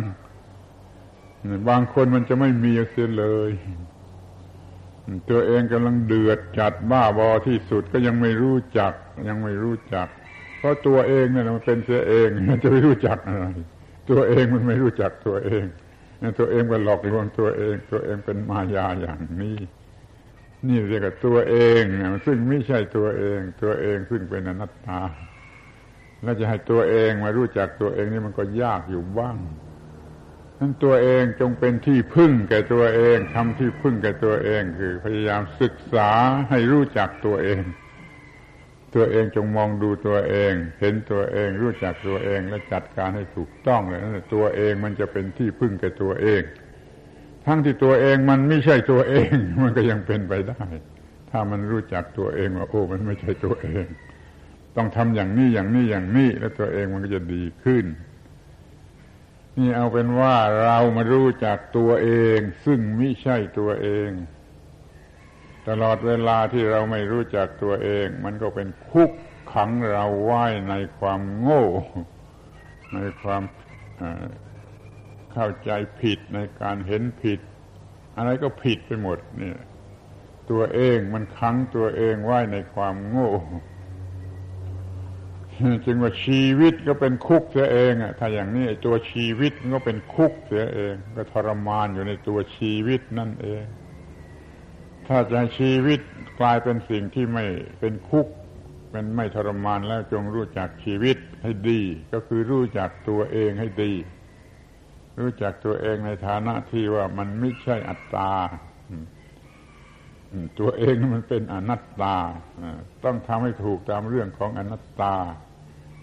บางคนมันจะไม่มีเสียเลย ตัวเองกำลังเดือดจัดบ้าบอที่สุดก็ยังไม่รู้จัก ยังไม่รู้จัก เพราะตัวเองเนี่ยมันเป็นเสียเองมันจะไม่รู้จักอะไรตัวเองมันไม่รู้จักตัวเองตัวเองเป็หลอกลวงตัวเอง ตัวเองเป็นมายาอย่างนี้นี่เรียกว่าตัวเองซึ่งไม่ใช่ตัวเอง ตัวเองซึ่งเป็นอนัตตาแล้วจะให้ตัวเองมารู้จักตัวเองนี่มันก็ยากอยู่บ้างนั้นตัวเองจงเป็นที่พึ่งแก่ตัวเองทำที่พึ่งแก่ตัวเอง คือพยายามศึกษาให้รู้จักตัวเอง ตัวเองจงมองดูตัวเอง เห็นตัวเองรู้จักตัวเองและจัดการให้ถูกต้องเลยนั่นตัวเองมันจะเป็นที่พึ่งแก่ตัวเอง ทั้งที่ตัวเองมันไม่ใช่ตัวเอง มันก็ยังเป็นไปได้ ถ้ามันรู้จักตัวเองว่าโอ้มันไม่ใช่ตัวเอง ต้องทำอย่างนี้อย่างนี้อย่างนี้ แล้วตัวเองมันก็จะดีขึ้น นี่เอาเป็นว่าเรามารู้จักตัวเอง ซึ่งไม่ใช่ตัวเอง ตลอดเวลาที่เราไม่รู้จักตัวเอง มันก็เป็นคุกขังเราไว้ในความโง่ ในความเข้าใจผิดในการเห็นผิด อะไรก็ผิดไปหมดเนี่ย ตัวเองมันขังตัวเองไว้ในความโง่ จึงว่าชีวิตก็เป็นคุกเสียเองอะถ้าอย่างนี้ตัวชีวิตมันก็เป็นคุกเสียเอง ก็ทรมานอยู่ในตัวชีวิตนั่นเอง ถ้าจะชีวิตกลายเป็นสิ่งที่ไม่เป็นคุก เป็นไม่ทรมานแล้วจงรู้จักชีวิตให้ดี ก็คือรู้จักตัวเองให้ดี รู้จักตัวเองในฐานะที่ว่ามันไม่ใช่อัตตาตัวเองมันเป็นอนัตตาต้องทำให้ถูกตามเรื่องของอนัตตา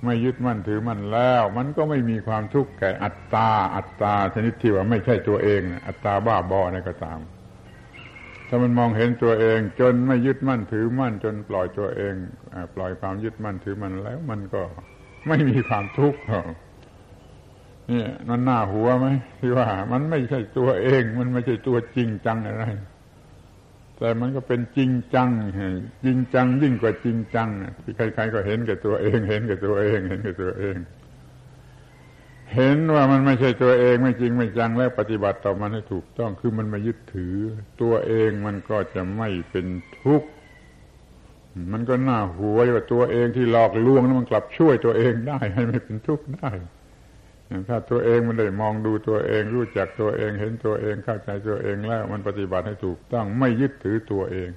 ไม่ยึดมั่นถือมั่นแล้ว มันก็ไม่มีความทุกข์แก่อัตตา อัตตาชนิดที่ว่าไม่ใช่ตัวเอง อัตตาบ้าบออะไรก็ตาม ถ้ามันมองเห็นตัวเอง จนไม่ยึดมั่นถือมั่น จนปล่อยตัวเองปล่อยความยึดมั่นถือมั่นแล้ว มันก็ไม่มีความทุกข์นี่มันหน้าหัวไหมที่ว่า มันไม่ใช่ตัวเอง มันไม่ใช่ตัวจริงจังอะไร แต่มันก็เป็นจริงจังจริงจังยิ่งกว่าจริงจังที่ใครๆก็เห็นกับตัวเอง เห็นกับตัวเอง เห็นกับตัวเอง เห็นว่ามันไม่ใช่ตัวเองไม่จริงไม่จังแล้วปฏิบัติต่อมันให้ถูกต้องคือมันมายึดถือ ตัวเองมันก็จะไม่เป็นทุกข์มันก็น่าหัวว่าตัวเองที่หลอกลวงนั้นมันกลับช่วยตัวเองได้ให้ไม่เป็นทุกข์ได้ถ้าตัวเองมันได้มองดูตัวเอง รู้จักตัวเองเห็นตัวเองเข้าใจตัวเองแล้ว มันปฏิบัติให้ถูกต้องไม่ยึดถือตัวเอง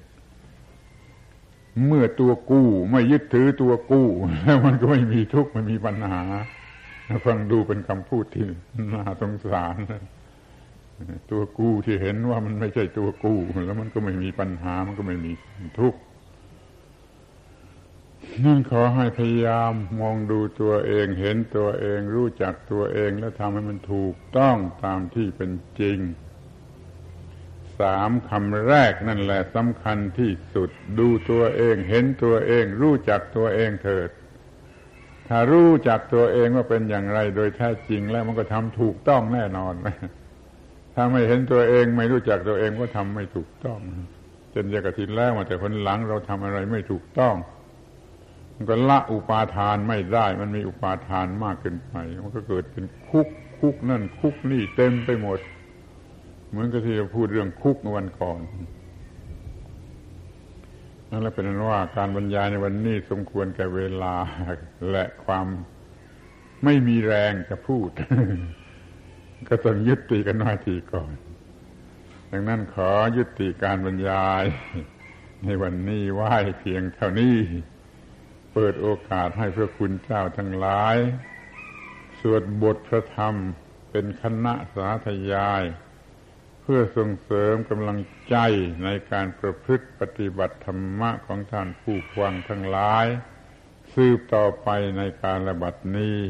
เมื่อตัวกู้ไม่ยึดถือตัวกู้แล้วมันก็ไม่มีทุกข์ไม่มีปัญหา ฟังดูเป็นคำพูดที่น่าสงสารตัวกู้ที่เห็นว่ามันไม่ใช่ตัวกู้แล้วมันก็ไม่มีปัญหามันก็ไม่มีทุกข์นั่นขอให้พยายามมองดูตัวเองเห็นตัวเองรู้จักตัวเองแล้วทำให้มันถูกต้องตามที่เป็นจริง สามคำแรกนั่นแหละสำคัญที่สุด ดูตัวเองเห็นตัวเอง รู้จักตัวเองเถิด ถ้ารู้จักตัวเองว่าเป็นอย่างไรโดยแท้จริงแล้วมันก็ทำถูกต้องแน่นอน ถ้าไม่เห็นตัวเองไม่รู้จักตัวเองก็ทำไม่ถูกต้องเช่นเดียกับทีแรกมาแต่คนหลังเราทำอะไรไม่ถูกต้อง มันก็ละอุปาทานไม่ได้ มันมีอุปาทานมากเกินไป มันก็เกิดเป็นคุกคุกนั่นคุกนี่เต็มไปหมด เหมือนกับที่เราพูดเรื่องคุกเมื่อวันก่อน นั่นแหละเป็นนั้นว่าการบรรยายในวันนี้สมควรแก่เวลาและความไม่มีแรงจะพูด ก็ต้องยุติกันหน้าทีก่อน ดังนั้นขอยุติการบรรยาย ในวันนี้ไหว้เพียงเท่านี้ เปิดโอกาสให้พระคุณเจ้าทั้งหลาย สวดบทพระธรรมเป็นคณะสาธยาย พื่อส่งเสริมกำลังใจในการประพฤติปฏิบัติธรรมะของท่านผู้ฟังทั้งหลาย สืบต่อไปในการระบัดนี้